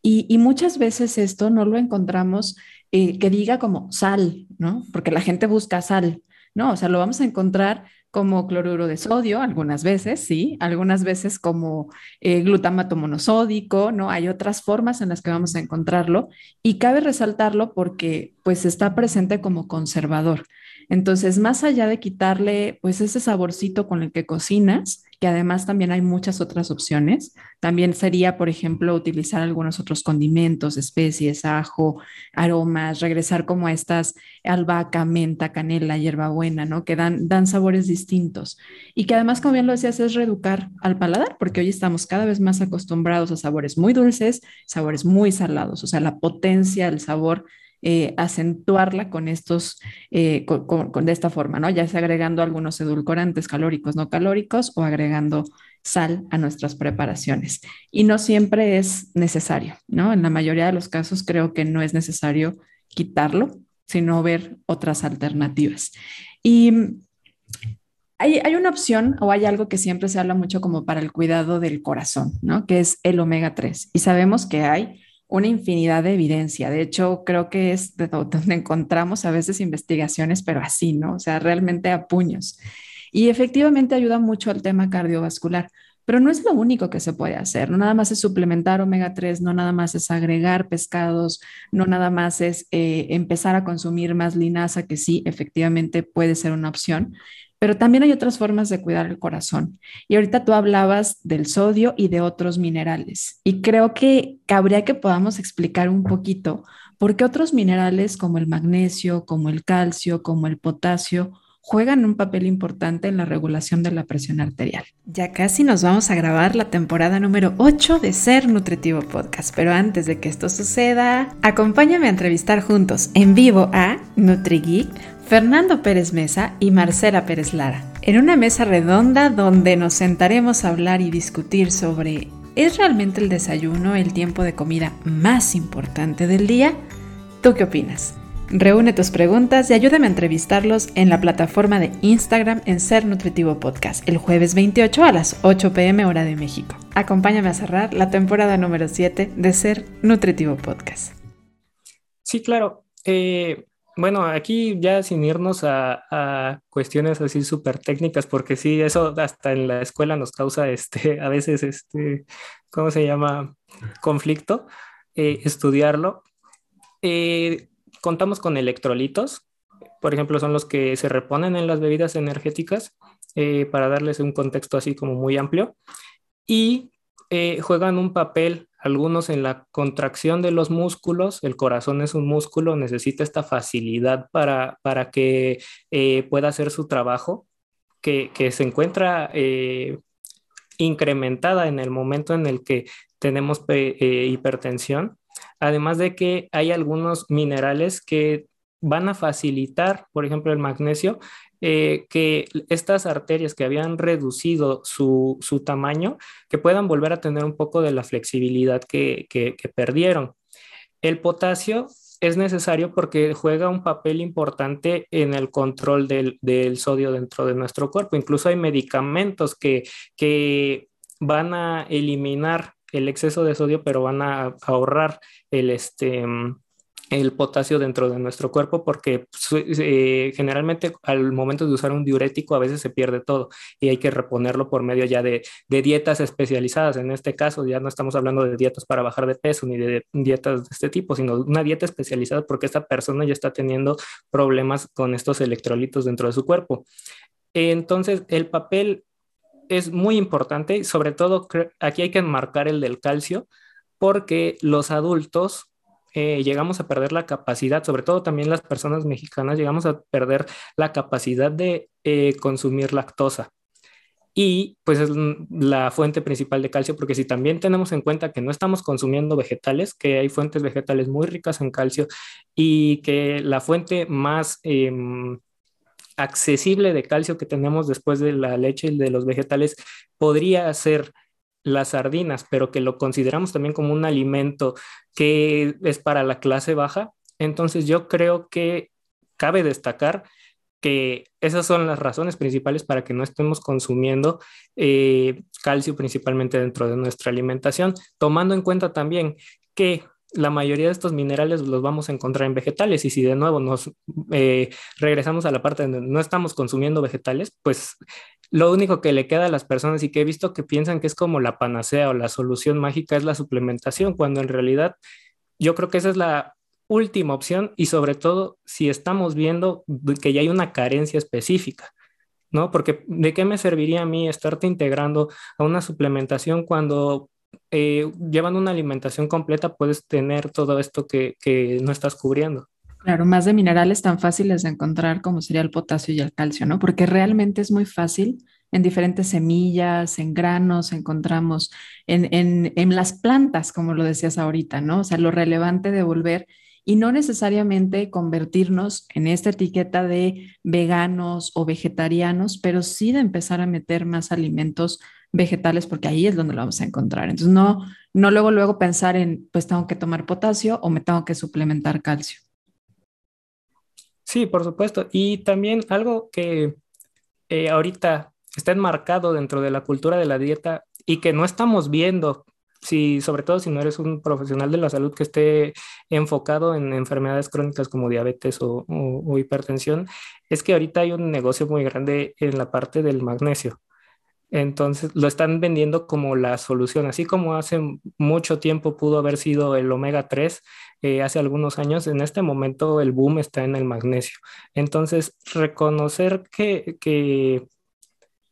Y, muchas veces esto no lo encontramos eh, que diga como sal, ¿no? Porque la gente busca sal, ¿no? O sea, lo vamos a encontrar como cloruro de sodio, algunas veces, sí, algunas veces como eh, glutamato monosódico, ¿no? Hay otras formas en las que vamos a encontrarlo y cabe resaltarlo porque pues está presente como conservador. Entonces, más allá de quitarle pues ese saborcito con el que cocinas, que además también hay muchas otras opciones, también sería, por ejemplo, utilizar algunos otros condimentos, especies, ajo, aromas, regresar como a estas albahaca, menta, canela, hierbabuena, ¿no? Que dan, dan sabores distintos. Y que además, como bien lo decías, es reeducar al paladar, porque hoy estamos cada vez más acostumbrados a sabores muy dulces, sabores muy salados, o sea, la potencia, el sabor eh, acentuarla con estos, eh, con, de esta forma, ¿no? Ya sea agregando algunos edulcorantes calóricos, no calóricos o agregando sal a nuestras preparaciones. Y no siempre es necesario, ¿no? En la mayoría de los casos creo que no es necesario quitarlo, sino ver otras alternativas. Y hay, hay, una opción o hay algo que siempre se habla mucho como para el cuidado del corazón, ¿no? Que es el omega 3. Y sabemos que hay una infinidad de evidencia. De hecho, creo que es de donde encontramos a veces investigaciones, pero así, ¿no? O sea, realmente a puños. Y efectivamente ayuda mucho al tema cardiovascular, pero no es lo único que se puede hacer. No nada más es suplementar omega 3, no nada más es agregar pescados, no nada más es eh, empezar a consumir más linaza, que sí, efectivamente puede ser una opción, pero también hay otras formas de cuidar el corazón. Y ahorita tú hablabas del sodio y de otros minerales. Y creo que cabría que podamos explicar un poquito por qué otros minerales como el magnesio, como el calcio, como el potasio, juegan un papel importante en la regulación de la presión arterial. Ya casi nos vamos a grabar la temporada número 8 de Ser Nutritivo Podcast, pero antes de que esto suceda, acompáñame a entrevistar juntos en vivo a NutriGeek Fernando Pérez Mesa y Marcela Pérez Lara, en una mesa redonda donde nos sentaremos a hablar y discutir sobre ¿es realmente el desayuno el tiempo de comida más importante del día? ¿Tú qué opinas? Reúne tus preguntas y ayúdame a entrevistarlos en la plataforma de Instagram en Ser Nutritivo Podcast el jueves 28 a las 8 pm hora de México. Acompáñame a cerrar la temporada número 7 de Ser Nutritivo Podcast. Sí, claro. Eh, bueno, aquí ya sin irnos a, cuestiones así súper técnicas, porque sí, eso hasta en la escuela nos causa este, a veces, este, ¿cómo se llama? Conflicto, eh, estudiarlo. Eh, contamos con electrolitos, por ejemplo, son los que se reponen en las bebidas energéticas, eh, para darles un contexto así como muy amplio, y juegan un papel algunos en la contracción de los músculos, el corazón es un músculo, necesita esta facilidad para, para que eh, pueda hacer su trabajo, que, se encuentra eh, incrementada en el momento en el que tenemos eh, hipertensión, además de que hay algunos minerales que van a facilitar, por ejemplo, el magnesio, eh, que estas arterias que habían reducido su, tamaño, que puedan volver a tener un poco de la flexibilidad que, perdieron. El potasio es necesario porque juega un papel importante en el control del, sodio dentro de nuestro cuerpo. Incluso hay medicamentos que, que van a eliminar el exceso de sodio, pero van a ahorrar el, este, el potasio dentro de nuestro cuerpo porque eh, generalmente al momento de usar un diurético a veces se pierde todo y hay que reponerlo por medio ya de, dietas especializadas. En este caso ya no estamos hablando de dietas para bajar de peso ni de dietas de este tipo, sino una dieta especializada porque esta persona ya está teniendo problemas con estos electrolitos dentro de su cuerpo. Entonces el papel es muy importante sobre todo aquí hay que enmarcar el del calcio porque los adultos eh, llegamos a perder la capacidad, sobre todo también las personas mexicanas, llegamos a perder la capacidad de eh, consumir lactosa. Y pues es la fuente principal de calcio, porque si también tenemos en cuenta que no estamos consumiendo vegetales, que hay fuentes vegetales muy ricas en calcio y que la fuente más em, accesible de calcio que tenemos después de la leche y de los vegetales podría ser las sardinas, pero que lo consideramos también como un alimento que es para la clase baja, entonces yo creo que cabe destacar que esas son las razones principales para que no estemos consumiendo eh, calcio principalmente dentro de nuestra alimentación, tomando en cuenta también que la mayoría de estos minerales los vamos a encontrar en vegetales y si de nuevo nos eh, regresamos a la parte donde no estamos consumiendo vegetales, pues lo único que le queda a las personas y que he visto que piensan que es como la panacea o la solución mágica es la suplementación, cuando en realidad yo creo que esa es la última opción y sobre todo si estamos viendo que ya hay una carencia específica. ¿No? Porque ¿de qué me serviría a mí estarte integrando a una suplementación cuando eh, llevando una alimentación completa puedes tener todo esto que, que no estás cubriendo? Claro, más de minerales tan fáciles de encontrar como sería el potasio y el calcio, ¿no? Porque realmente es muy fácil en diferentes semillas, en granos, encontramos en, en, en, las plantas, como lo decías ahorita, ¿no? O sea, lo relevante de volver y no necesariamente convertirnos en esta etiqueta de veganos o vegetarianos, pero sí de empezar a meter más alimentos vegetales porque ahí es donde lo vamos a encontrar. Entonces, no, no luego, luego pensar en, pues tengo que tomar potasio o me tengo que suplementar calcio. Sí, por supuesto. Y también algo que eh, ahorita está enmarcado dentro de la cultura de la dieta y que no estamos viendo, si, sobre todo si no eres un profesional de la salud que esté enfocado en enfermedades crónicas como diabetes o, o hipertensión, es que ahorita hay un negocio muy grande en la parte del magnesio. Entonces lo están vendiendo como la solución, así como hace mucho tiempo pudo haber sido el omega 3, eh, hace algunos años, en este momento el boom está en el magnesio. Entonces, reconocer que,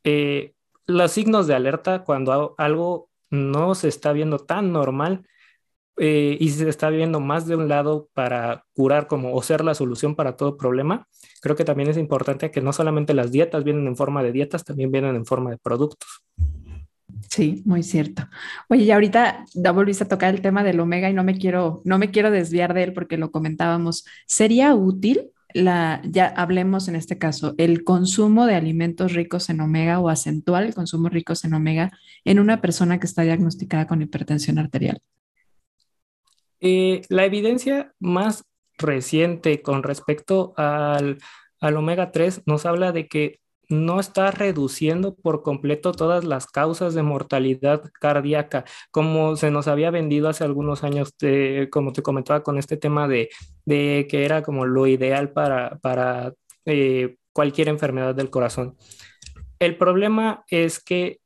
eh, los signos de alerta cuando algo no se está viendo tan normal eh, y se está viendo más de un lado para curar como o ser la solución para todo problema, creo que también es importante que no solamente las dietas vienen en forma de dietas, también vienen en forma de productos. Sí, muy cierto. Oye, y ahorita ya volviste a tocar el tema del omega y no me quiero, no me quiero desviar de él porque lo comentábamos. ¿Sería útil la, ya hablemos en este caso, el consumo de alimentos ricos en omega o acentuar el consumo ricos en omega en una persona que está diagnosticada con hipertensión arterial? Eh, la evidencia más reciente con respecto al, al omega 3 nos habla de que no está reduciendo por completo todas las causas de mortalidad cardíaca, como se nos había vendido hace algunos años, como te comentaba con este tema de, que era como lo ideal para, para eh, cualquier enfermedad del corazón. El problema es que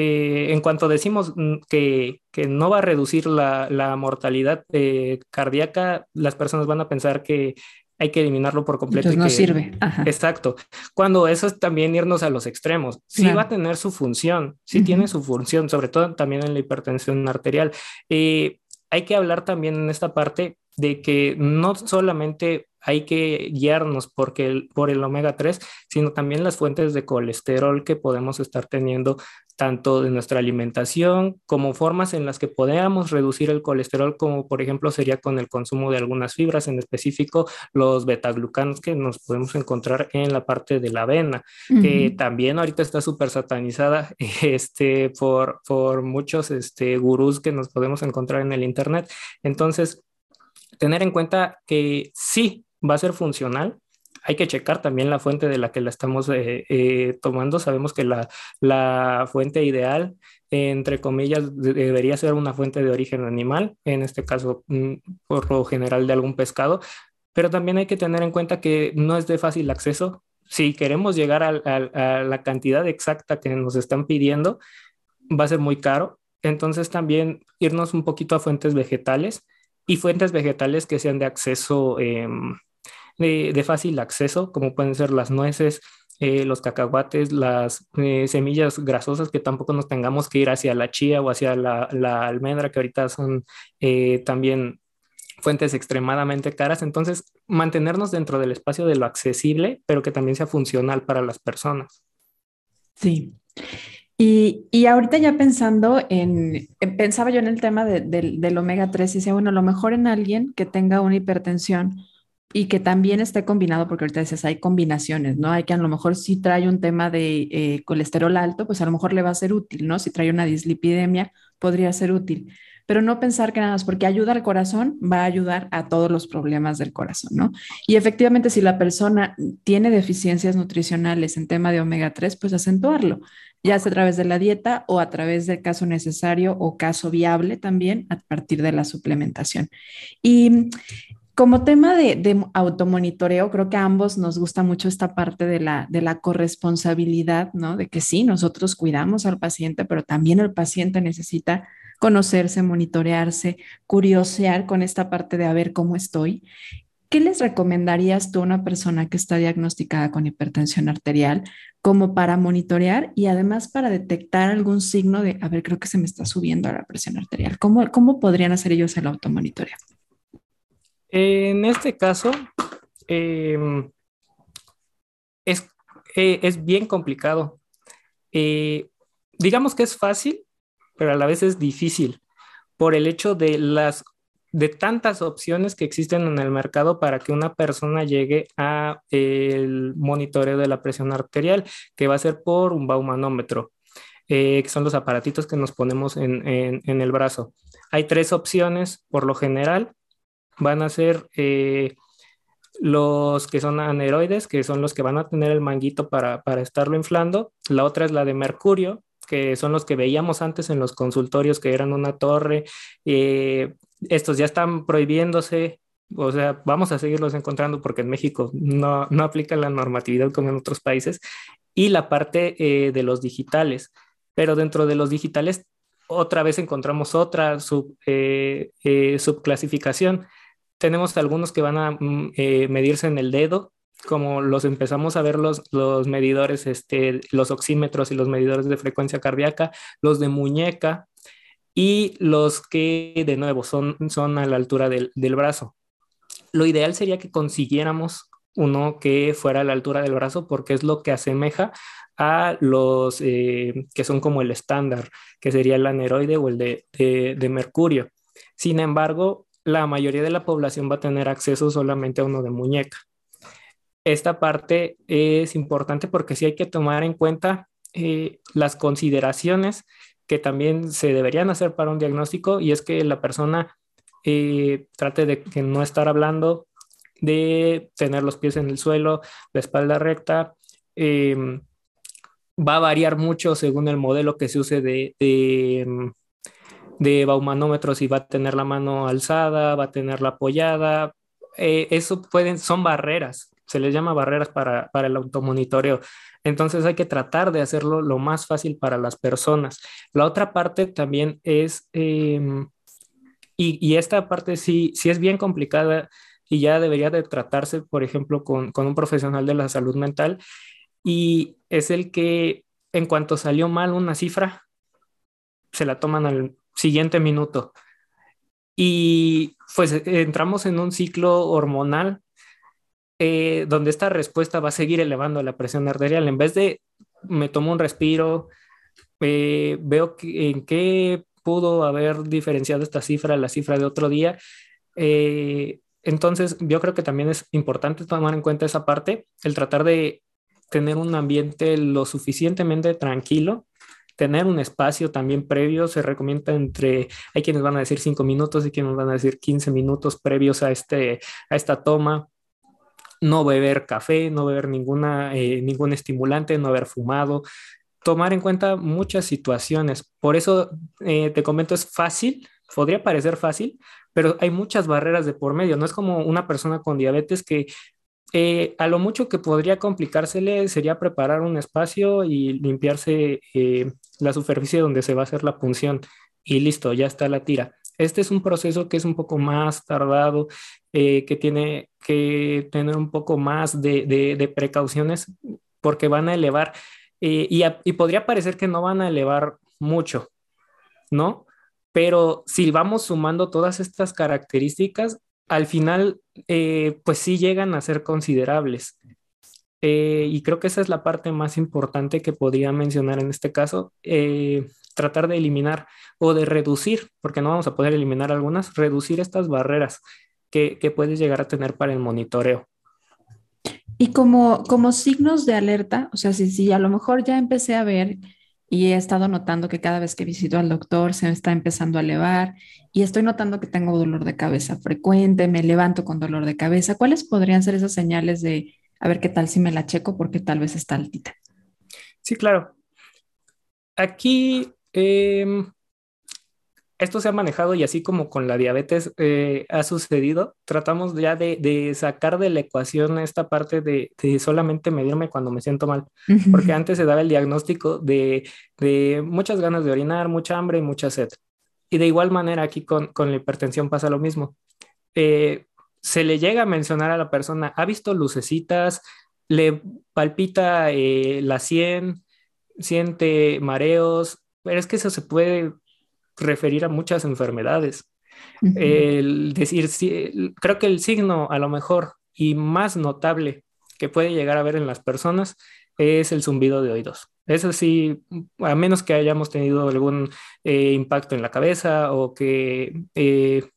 eh, en cuanto decimos que, no va a reducir la, mortalidad eh, cardíaca, las personas van a pensar que hay que eliminarlo por completo. Entonces no sirve. Exacto. Cuando eso es también irnos a los extremos. Sí va a tener su función, sí tiene su función, sobre todo también en la hipertensión arterial. Eh, hay que hablar también en esta parte de que no solamente hay que guiarnos porque por el omega 3, sino también las fuentes de colesterol que podemos estar teniendo tanto de nuestra alimentación como formas en las que podamos reducir el colesterol, como por ejemplo sería con el consumo de algunas fibras, en específico los betaglucanos que nos podemos encontrar en la parte de la avena, que también ahorita está súper satanizada este, por, por muchos este, gurús que nos podemos encontrar en el Internet. Entonces, tener en cuenta que sí va a ser funcional, hay que checar también la fuente de la que la estamos eh, eh, tomando. Sabemos que la, la fuente ideal, entre comillas, debería ser una fuente de origen animal, en este caso, mm, por lo general, de algún pescado, pero también hay que tener en cuenta que no es de fácil acceso. Si queremos llegar a, la cantidad exacta que nos están pidiendo, va a ser muy caro. Entonces también irnos un poquito a fuentes vegetales y fuentes vegetales que sean de acceso eh, de, fácil acceso, como pueden ser las nueces, eh, los cacahuates, las eh, semillas grasosas, que tampoco nos tengamos que ir hacia la chía o hacia la, almendra, que ahorita son eh, también fuentes extremadamente caras. Entonces, mantenernos dentro del espacio de lo accesible, pero que también sea funcional para las personas. Sí. Y, y ahorita ya pensando en, pensaba yo en el tema del omega 3 y decía, bueno, lo mejor en alguien que tenga una hipertensión, y que también esté combinado, porque ahorita dices, hay combinaciones, ¿no? Hay que a lo mejor si trae un tema de eh, colesterol alto, pues a lo mejor le va a ser útil, ¿no? Si trae una dislipidemia, podría ser útil. Pero no pensar que nada más porque ayuda al corazón, va a ayudar a todos los problemas del corazón, ¿no? Y efectivamente, si la persona tiene deficiencias nutricionales en tema de omega 3, pues acentuarlo, ya sea a través de la dieta o a través del caso necesario o caso viable también a partir de la suplementación. Y como tema de, automonitoreo, creo que a ambos nos gusta mucho esta parte de la, de la corresponsabilidad, ¿no? De que sí, nosotros cuidamos al paciente, pero también el paciente necesita conocerse, monitorearse, curiosear con esta parte de a ver cómo estoy. ¿Qué les recomendarías tú a una persona que está diagnosticada con hipertensión arterial como para monitorear y además para detectar algún signo de, a ver, creo que se me está subiendo la presión arterial? ¿Cómo, cómo podrían hacer ellos el automonitoreo? En este caso, em, es, eh, es, bien complicado. Eh, digamos que es fácil, pero a la vez es difícil por el hecho de las de tantas opciones que existen en el mercado para que una persona llegue a el monitoreo de la presión arterial, que va a ser por un baumanómetro, eh, que son los aparatitos que nos ponemos en, en el brazo. Hay tres opciones por lo general van a ser eh, los que son aneroides, que son los que van a tener el manguito para, estarlo inflando. La otra es la de mercurio, que son los que veíamos antes en los consultorios, que eran una torre. Eh, estos ya están prohibiéndose, o sea, vamos a seguirlos encontrando porque en México no, no aplica la normatividad como en otros países. Y la parte eh, de los digitales, pero dentro de los digitales otra vez encontramos otra sub, subclasificación tenemos algunos que van a mm, eh, medirse en el dedo, como los empezamos a ver los, los medidores, este, los oxímetros y los medidores de frecuencia cardíaca, los de muñeca y los que de nuevo son, son a la altura del, del brazo. Lo ideal sería que consiguiéramos uno que fuera a la altura del brazo porque es lo que asemeja a los eh, que son como el estándar, que sería el aneroide o el de, de, de mercurio. Sin embargo, la mayoría de la población va a tener acceso solamente a uno de muñeca. esta parte es importante porque sí hay que tomar en cuenta eh, las consideraciones que también se deberían hacer para un diagnóstico y es que la persona eh, trate de que no estar hablando, de tener los pies en el suelo, la espalda recta. Em, va a variar mucho según el modelo que se use de, em, de baumanómetro, si va a tener la mano alzada, va a tenerla apoyada. Eh, eso pueden, son barreras, se les llama barreras para, para el automonitoreo. Entonces hay que tratar de hacerlo lo más fácil para las personas. La otra parte también es, em, y, y, esta parte sí, sí es bien complicada y ya debería de tratarse, por ejemplo, con, con un profesional de la salud mental, y es el que en cuanto salió mal una cifra, se la toman al siguiente minuto. Y pues entramos en un ciclo hormonal eh, donde esta respuesta va a seguir elevando la presión arterial. En vez de me tomo un respiro, eh, veo que, en qué pudo haber diferenciado esta cifra, la cifra de otro día. Eh, entonces, yo creo que también es importante tomar en cuenta esa parte, el tratar de tener un ambiente lo suficientemente tranquilo, tener un espacio también previo, se recomienda entre, hay quienes van a decir 5 minutos y quienes van a decir 15 minutos previos a, este, a esta toma, no beber café, no beber ninguna, eh, ningún estimulante, no haber fumado, tomar en cuenta muchas situaciones. Por eso eh, te comento, es fácil, podría parecer fácil, pero hay muchas barreras de por medio. No es como una persona con diabetes que eh, a lo mucho que podría complicársele sería preparar un espacio y limpiarse la superficie donde se va a hacer la punción y listo, ya está la tira. Este es un proceso que es un poco más tardado, eh, que tiene que tener un poco más de, precauciones porque van a elevar eh, y, podría parecer que no van a elevar mucho, ¿no? Pero si vamos sumando todas estas características, al final, eh, pues sí llegan a ser considerables. Y creo que esa es la parte más importante que podría mencionar en este caso tratar de eliminar o de reducir, porque no vamos a poder eliminar algunas, reducir estas barreras que, que puedes llegar a tener para el monitoreo. Y como, como signos de alerta, o sea, si, si a lo mejor ya empecé a ver y he estado notando que cada vez que visito al doctor se está empezando a elevar y estoy notando que tengo dolor de cabeza frecuente, me levanto con dolor de cabeza, ¿cuáles podrían ser esas señales de a ver qué tal si me la checo porque tal vez está altita? Sí, claro. Aquí Em, esto se ha manejado y así como con la diabetes eh, ha sucedido, tratamos ya de, sacar de la ecuación esta parte de, solamente medirme cuando me siento mal, porque antes se daba el diagnóstico de, muchas ganas de orinar, mucha hambre y mucha sed. Y de igual manera aquí con, la hipertensión pasa lo mismo. Eh, se le llega a mencionar a la persona, ha visto lucecitas, le palpita eh, la sien, siente mareos, pero es que eso se puede referir a muchas enfermedades. El decir, creo que el signo a lo mejor y más notable que puede llegar a ver en las personas es el zumbido de oídos. Eso sí, a menos que hayamos tenido algún eh, impacto en la cabeza o que eh,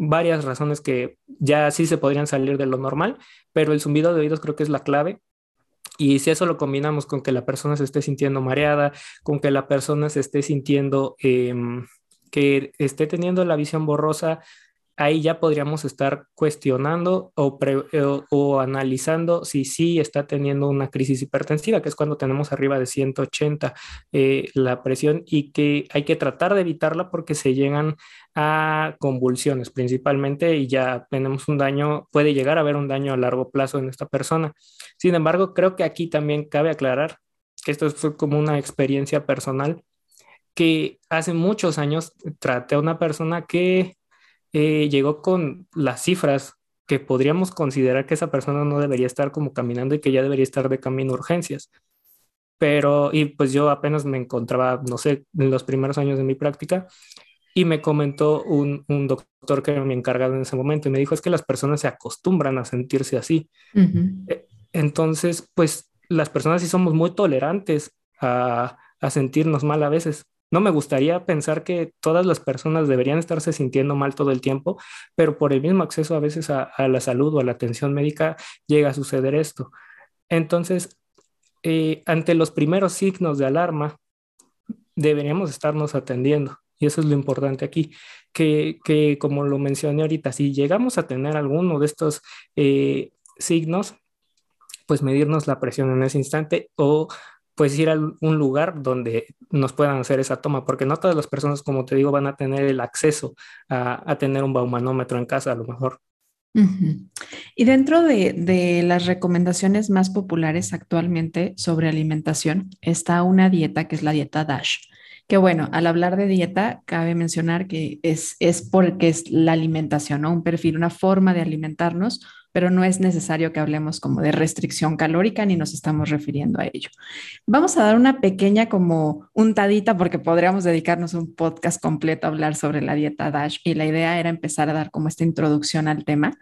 varias razones que ya sí se podrían salir de lo normal, pero el zumbido de oídos creo que es la clave. Y si eso lo combinamos con que la persona se esté sintiendo mareada, con que la persona se esté sintiendo em, que esté teniendo la visión borrosa, ahí ya podríamos estar cuestionando o, analizando si sí está teniendo una crisis hipertensiva, que es cuando tenemos arriba de 180 eh, la presión y que hay que tratar de evitarla porque se llegan a convulsiones principalmente y ya tenemos un daño, puede llegar a haber un daño a largo plazo en esta persona. Sin embargo, creo que aquí también cabe aclarar que esto fue como una experiencia personal que hace muchos años traté a una persona que eh, llegó con las cifras que podríamos considerar que esa persona no debería estar como caminando y que ya debería estar de camino a urgencias. Pero, y pues yo apenas me encontraba, no sé, en los primeros años de mi práctica, y me comentó un, un doctor que era mi encargado en ese momento y me dijo, es que las personas se acostumbran a sentirse así. E, entonces, pues las personas sí somos muy tolerantes a, a sentirnos mal a veces No me gustaría pensar que todas las personas deberían estarse sintiendo mal todo el tiempo, pero por el mismo acceso a veces a, la salud o a la atención médica llega a suceder esto. Entonces, eh, ante los primeros signos de alarma, deberíamos estarnos atendiendo. Y eso es lo importante aquí, que, como lo mencioné ahorita, si llegamos a tener alguno de estos eh, signos, pues medirnos la presión en ese instante o pues ir a un lugar donde nos puedan hacer esa toma, porque no todas las personas, como te digo, van a tener el acceso a, tener un baumanómetro en casa a lo mejor. Y dentro de, de, las recomendaciones más populares actualmente sobre alimentación está una dieta que es la dieta DASH. Que bueno, al hablar de dieta, cabe mencionar que es, es porque es la alimentación, ¿no? Un perfil, una forma de alimentarnos pero no es necesario que hablemos como de restricción calórica ni nos estamos refiriendo a ello. Vamos a dar una pequeña como untadita porque podríamos dedicarnos un podcast completo a hablar sobre la dieta DASH y la idea era empezar a dar como esta introducción al tema.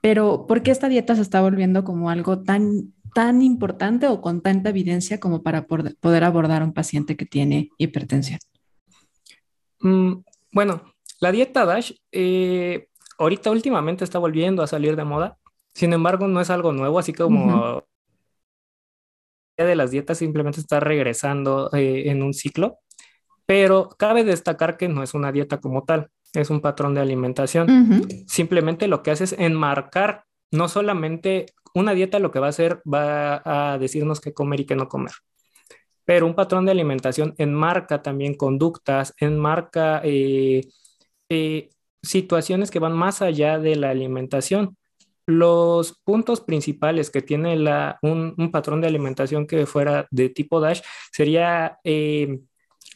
Pero ¿por qué esta dieta se está volviendo como algo tan tan importante o con tanta evidencia como para poder abordar a un paciente que tiene hipertensión? Mm, bueno, la dieta DASH eh, ahorita últimamente está volviendo a salir de moda. Sin embargo, no es algo nuevo, así como de las dietas simplemente está regresando eh, en un ciclo, pero cabe destacar que no es una dieta como tal, es un patrón de alimentación. Simplemente lo que hace es enmarcar no solamente una dieta lo que va a hacer va a decirnos qué comer y qué no comer. Pero un patrón de alimentación enmarca también conductas, enmarca eh, eh, situaciones que van más allá de la alimentación. Los puntos principales que tiene un, patrón de alimentación que fuera de tipo DASH sería eh,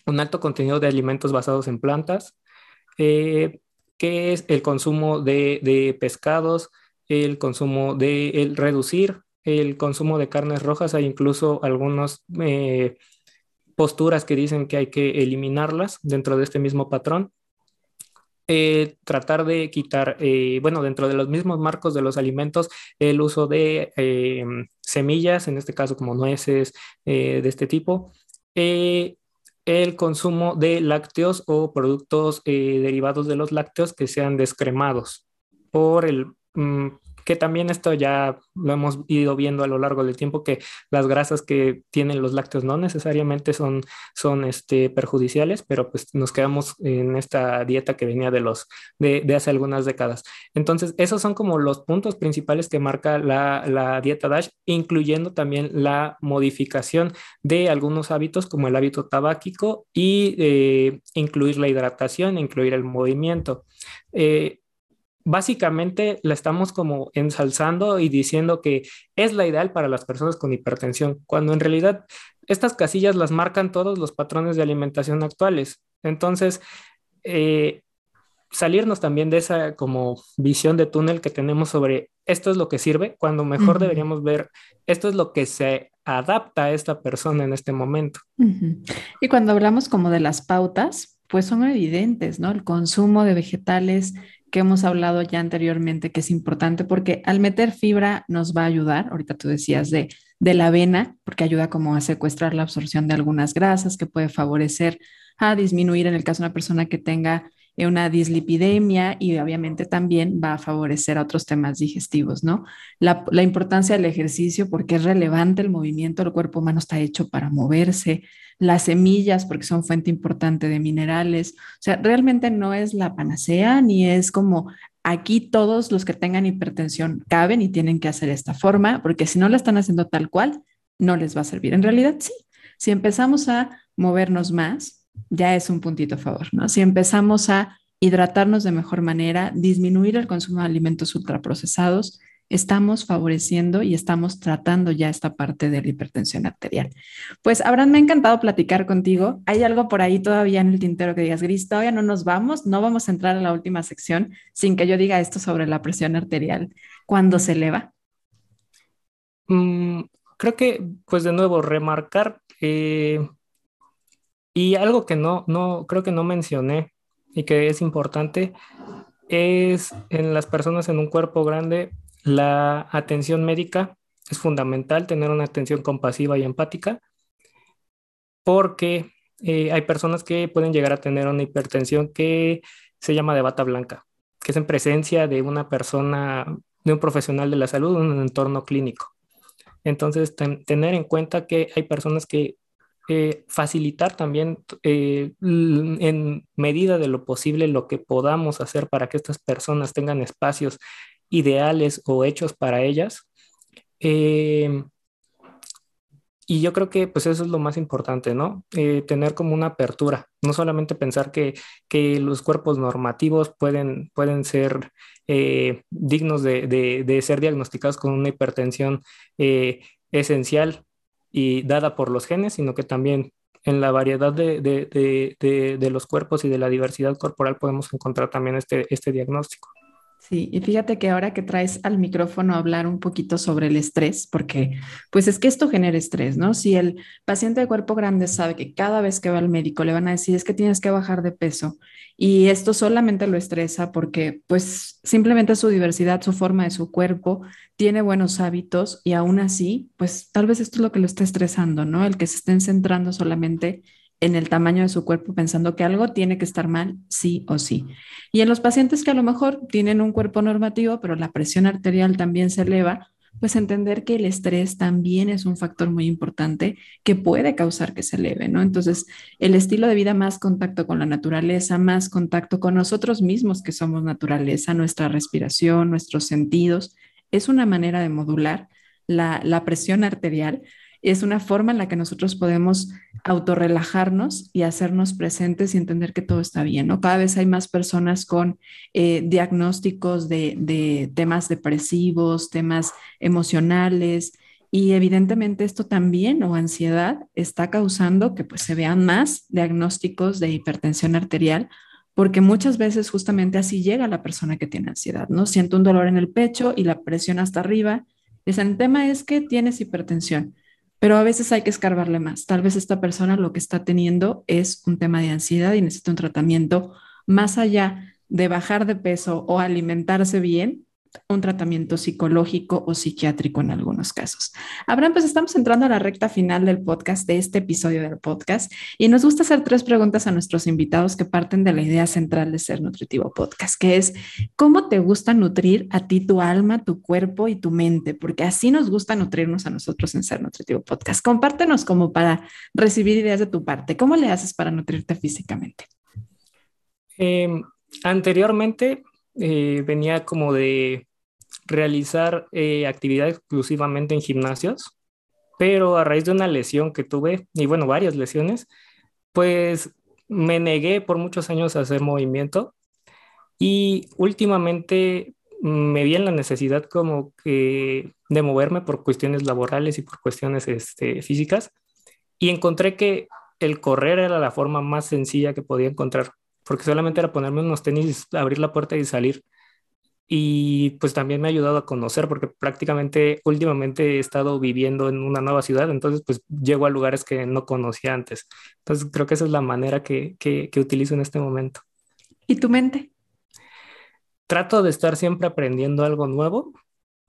un alto contenido de alimentos basados en plantas, que es el consumo de, pescados, el consumo de el reducir el consumo de carnes rojas, hay incluso algunas eh, posturas que dicen que hay que eliminarlas dentro de este mismo patrón. Eh, tratar de quitar, eh, bueno, dentro de los mismos marcos de los alimentos, el uso de semillas, en este caso como nueces de este tipo, el consumo de lácteos o productos derivados de los lácteos que sean descremados por el que también esto ya lo hemos ido viendo a lo largo del tiempo, que las grasas que tienen los lácteos no necesariamente son, son este, perjudiciales, pero pues nos quedamos en esta dieta que venía de, los, de, hace algunas décadas. Entonces, esos son como los puntos principales que marca la, dieta DASH, incluyendo también la modificación de algunos hábitos como el hábito tabáquico y eh, incluir la hidratación, incluir el movimiento. Eh, básicamente la estamos como ensalzando y diciendo que es la ideal para las personas con hipertensión, cuando en realidad estas casillas las marcan todos los patrones de alimentación actuales. Entonces, eh, salirnos también de esa como visión de túnel que tenemos sobre esto es lo que sirve, cuando mejor deberíamos ver esto es lo que se adapta a esta persona en este momento. Y cuando hablamos como de las pautas, pues son evidentes, ¿no? El consumo de vegetales que hemos hablado ya anteriormente, que es importante porque al meter fibra nos va a ayudar, ahorita tú decías de, de la avena, porque ayuda como a secuestrar la absorción de algunas grasas, que puede favorecer a disminuir en el caso de una persona que tenga una dislipidemia y obviamente también va a favorecer a otros temas digestivos, ¿no? La, la, importancia del ejercicio porque es relevante el movimiento, el cuerpo humano está hecho para moverse, las semillas porque son fuente importante de minerales, o sea, realmente no es la panacea ni es como aquí todos los que tengan hipertensión caben y tienen que hacer esta forma, porque si no la están haciendo tal cual, no les va a servir. En realidad sí, si empezamos a movernos más, ya es un puntito a favor, ¿no? Si empezamos a hidratarnos de mejor manera, disminuir el consumo de alimentos ultraprocesados, estamos favoreciendo y estamos tratando ya esta parte de la hipertensión arterial. Pues, Abraham, me ha encantado platicar contigo. ¿Hay algo por ahí todavía en el tintero que digas, Gris, todavía no nos vamos? No vamos a entrar a la última sección sin que yo diga esto sobre la presión arterial cuando se eleva. Mm, creo que, pues de nuevo, remarcar eh, y algo que no, no, creo que no mencioné y que es importante es en las personas en un cuerpo grande, la atención médica es fundamental, tener una atención compasiva y empática, porque eh, hay personas que pueden llegar a tener una hipertensión que se llama de bata blanca, que es en presencia de una persona, de un profesional de la salud en un entorno clínico. Entonces, tener en cuenta que hay personas que eh, facilitar también eh, en medida de lo posible lo que podamos hacer para que estas personas tengan espacios ideales o hechos para ellas. Eh, y yo creo que pues eso es lo más importante, ¿no? tener como una apertura, no solamente pensar que, que los cuerpos normativos pueden, pueden ser dignos de, de, de, ser diagnosticados con una hipertensión esencial y dada por los genes, sino que también en la variedad de, de, de, los cuerpos y de la diversidad corporal podemos encontrar también este, este diagnóstico. Sí, y fíjate que ahora que traes al micrófono a hablar un poquito sobre el estrés, porque pues es que esto genera estrés, ¿no? Si el paciente de cuerpo grande sabe que cada vez que va al médico le van a decir es que tienes que bajar de peso y esto solamente lo estresa porque pues simplemente su diversidad, su forma de su cuerpo tiene buenos hábitos y aún así, pues tal vez esto es lo que lo está estresando, ¿no? El que se estén centrando solamente en el tamaño de su cuerpo pensando que algo tiene que estar mal, sí o sí. Y en los pacientes que a lo mejor tienen un cuerpo normativo, pero la presión arterial también se eleva, pues entender que el estrés también es un factor muy importante que puede causar que se eleve, ¿no? Entonces, el estilo de vida más contacto con la naturaleza, más contacto con nosotros mismos que somos naturaleza, nuestra respiración, nuestros sentidos, es una manera de modular la, la presión arterial es una forma en la que nosotros podemos autorrelajarnos y hacernos presentes y entender que todo está bien, ¿no? Cada vez hay más personas con eh, diagnósticos de, temas depresivos, temas emocionales, y evidentemente esto también o ansiedad está causando que pues se vean más diagnósticos de hipertensión arterial, porque muchas veces justamente así llega la persona que tiene ansiedad, ¿no? Siento un dolor en el pecho y la presión hasta arriba. Dicen, el tema es que tienes hipertensión pero a veces hay que escarbarle más. Tal vez esta persona lo que está teniendo es un tema de ansiedad y necesita un tratamiento más allá de bajar de peso o alimentarse bien, un tratamiento psicológico o psiquiátrico en algunos casos. Abraham, pues estamos entrando a la recta final del podcast, de este episodio del podcast, y nos gusta hacer tres preguntas a nuestros invitados que parten de la idea central de Ser Nutritivo Podcast, que es, ¿cómo te gusta nutrir a ti tu alma, tu cuerpo y tu mente? Porque así nos gusta nutrirnos a nosotros en Ser Nutritivo Podcast. Compártenos como para recibir ideas de tu parte. ¿Cómo le haces para nutrirte físicamente? Em, anteriormente eh, venía como de realizar eh, actividad exclusivamente en gimnasios, pero a raíz de una lesión que tuve, y bueno, varias lesiones, pues me negué por muchos años a hacer movimiento y últimamente me vi en la necesidad como que de moverme por cuestiones laborales y por cuestiones este, físicas y encontré que el correr era la forma más sencilla que podía encontrar porque solamente era ponerme unos tenis, abrir la puerta y salir. Y pues también me ha ayudado a conocer, porque prácticamente últimamente he estado viviendo en una nueva ciudad, entonces pues llego a lugares que no conocía antes. Entonces creo que esa es la manera que, que, utilizo en este momento. ¿Y tu mente? Trato de estar siempre aprendiendo algo nuevo,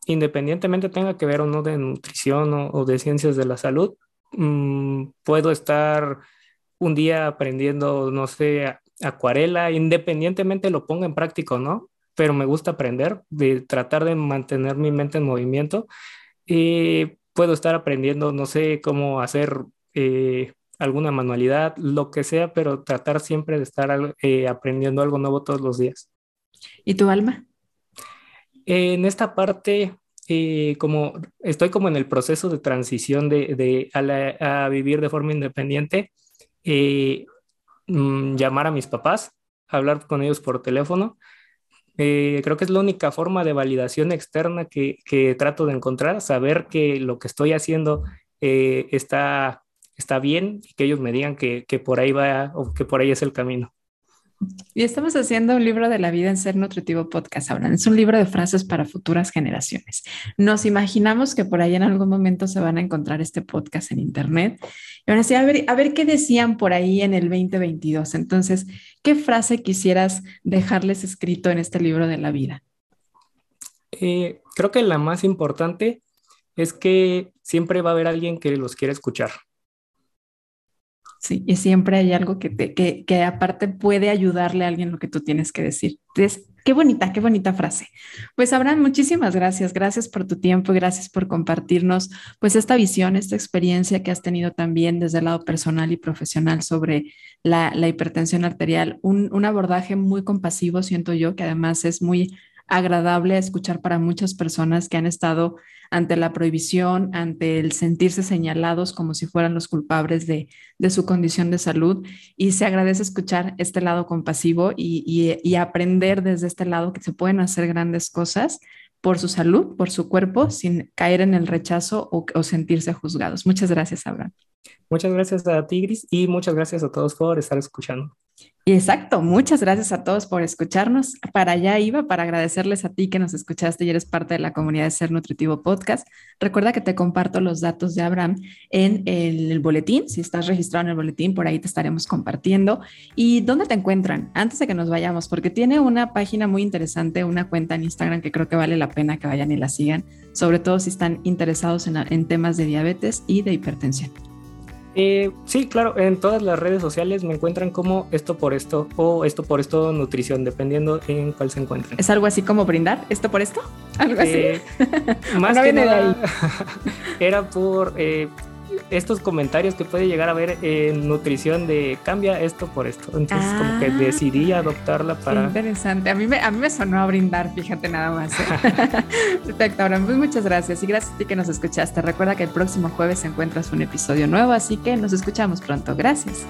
independientemente tenga que ver o no de nutrición o, de ciencias de la salud. Mm, puedo estar un día aprendiendo, no sé, acuarela, independientemente lo ponga en práctica o no, pero me gusta aprender, de tratar de mantener mi mente en movimiento y puedo estar aprendiendo, no sé cómo hacer eh, alguna manualidad, lo que sea, pero tratar siempre de estar eh, aprendiendo algo nuevo todos los días. ¿Y tu alma? en esta parte, eh, como estoy como en el proceso de transición de, de a, a, vivir de forma independiente, Mm, llamar a mis papás, hablar con ellos por teléfono. Eh, creo que es la única forma de validación externa que, que, trato de encontrar, saber que lo que estoy haciendo eh, está, está bien y que ellos me digan que, que por ahí va o que por ahí es el camino. Y estamos haciendo un libro de la vida en Ser Nutritivo Podcast ahora. Es un libro de frases para futuras generaciones. Nos imaginamos que por ahí en algún momento se van a encontrar este podcast en Internet. Y ahora sí, a ver, a ver qué decían por ahí en el 2022. Entonces, ¿qué frase quisieras dejarles escrito en este libro de la vida? Eh, creo que la más importante es que siempre va a haber alguien que los quiera escuchar. Sí, y siempre hay algo que, te, que, que aparte puede ayudarle a alguien lo que tú tienes que decir. Qué bonita, qué bonita frase. Pues Abraham, muchísimas gracias. Gracias por tu tiempo y gracias por compartirnos pues esta visión, esta experiencia que has tenido también desde el lado personal y profesional sobre la, la hipertensión arterial. Un, un abordaje muy compasivo, siento yo, que además es muy agradable escuchar para muchas personas que han estado ante la prohibición, ante el sentirse señalados como si fueran los culpables de, su condición de salud. Y se agradece escuchar este lado compasivo y, aprender desde este lado que se pueden hacer grandes cosas por su salud, por su cuerpo, sin caer en el rechazo o, o sentirse juzgados. Muchas gracias, Abraham. Muchas gracias a Tigris y muchas gracias a todos por estar escuchando. Exacto, muchas gracias a todos por escucharnos. Para allá iba, para agradecerles a ti que nos escuchaste y eres parte de la comunidad de Ser Nutritivo Podcast. Recuerda que te comparto los datos de Abraham en el, boletín. Si estás registrado en el boletín, por ahí te estaremos compartiendo. ¿Y dónde te encuentran? Antes de que nos vayamos, porque tiene una página muy interesante, una cuenta en Instagram que creo que vale la pena que vayan y la sigan, sobre todo si están interesados en temas de diabetes y de hipertensión. Eh, sí, claro, en todas las redes sociales me encuentran como esto por esto o esto por esto nutrición, dependiendo en cuál se encuentren. ¿Es algo así como brindar esto por esto? ¿Algo así? Eh, más que nada, era por eh, estos comentarios que puede llegar a ver en nutrición de cambia esto por esto. Entonces, como que ah. decidí adoptarla para. interesante. A mí, me, a mí me sonó a brindar, fíjate nada más. ¿eh? Perfecto, ahora pues muchas gracias y gracias a ti que nos escuchaste. Recuerda que el próximo jueves encuentras un episodio nuevo, así que nos escuchamos pronto. Gracias.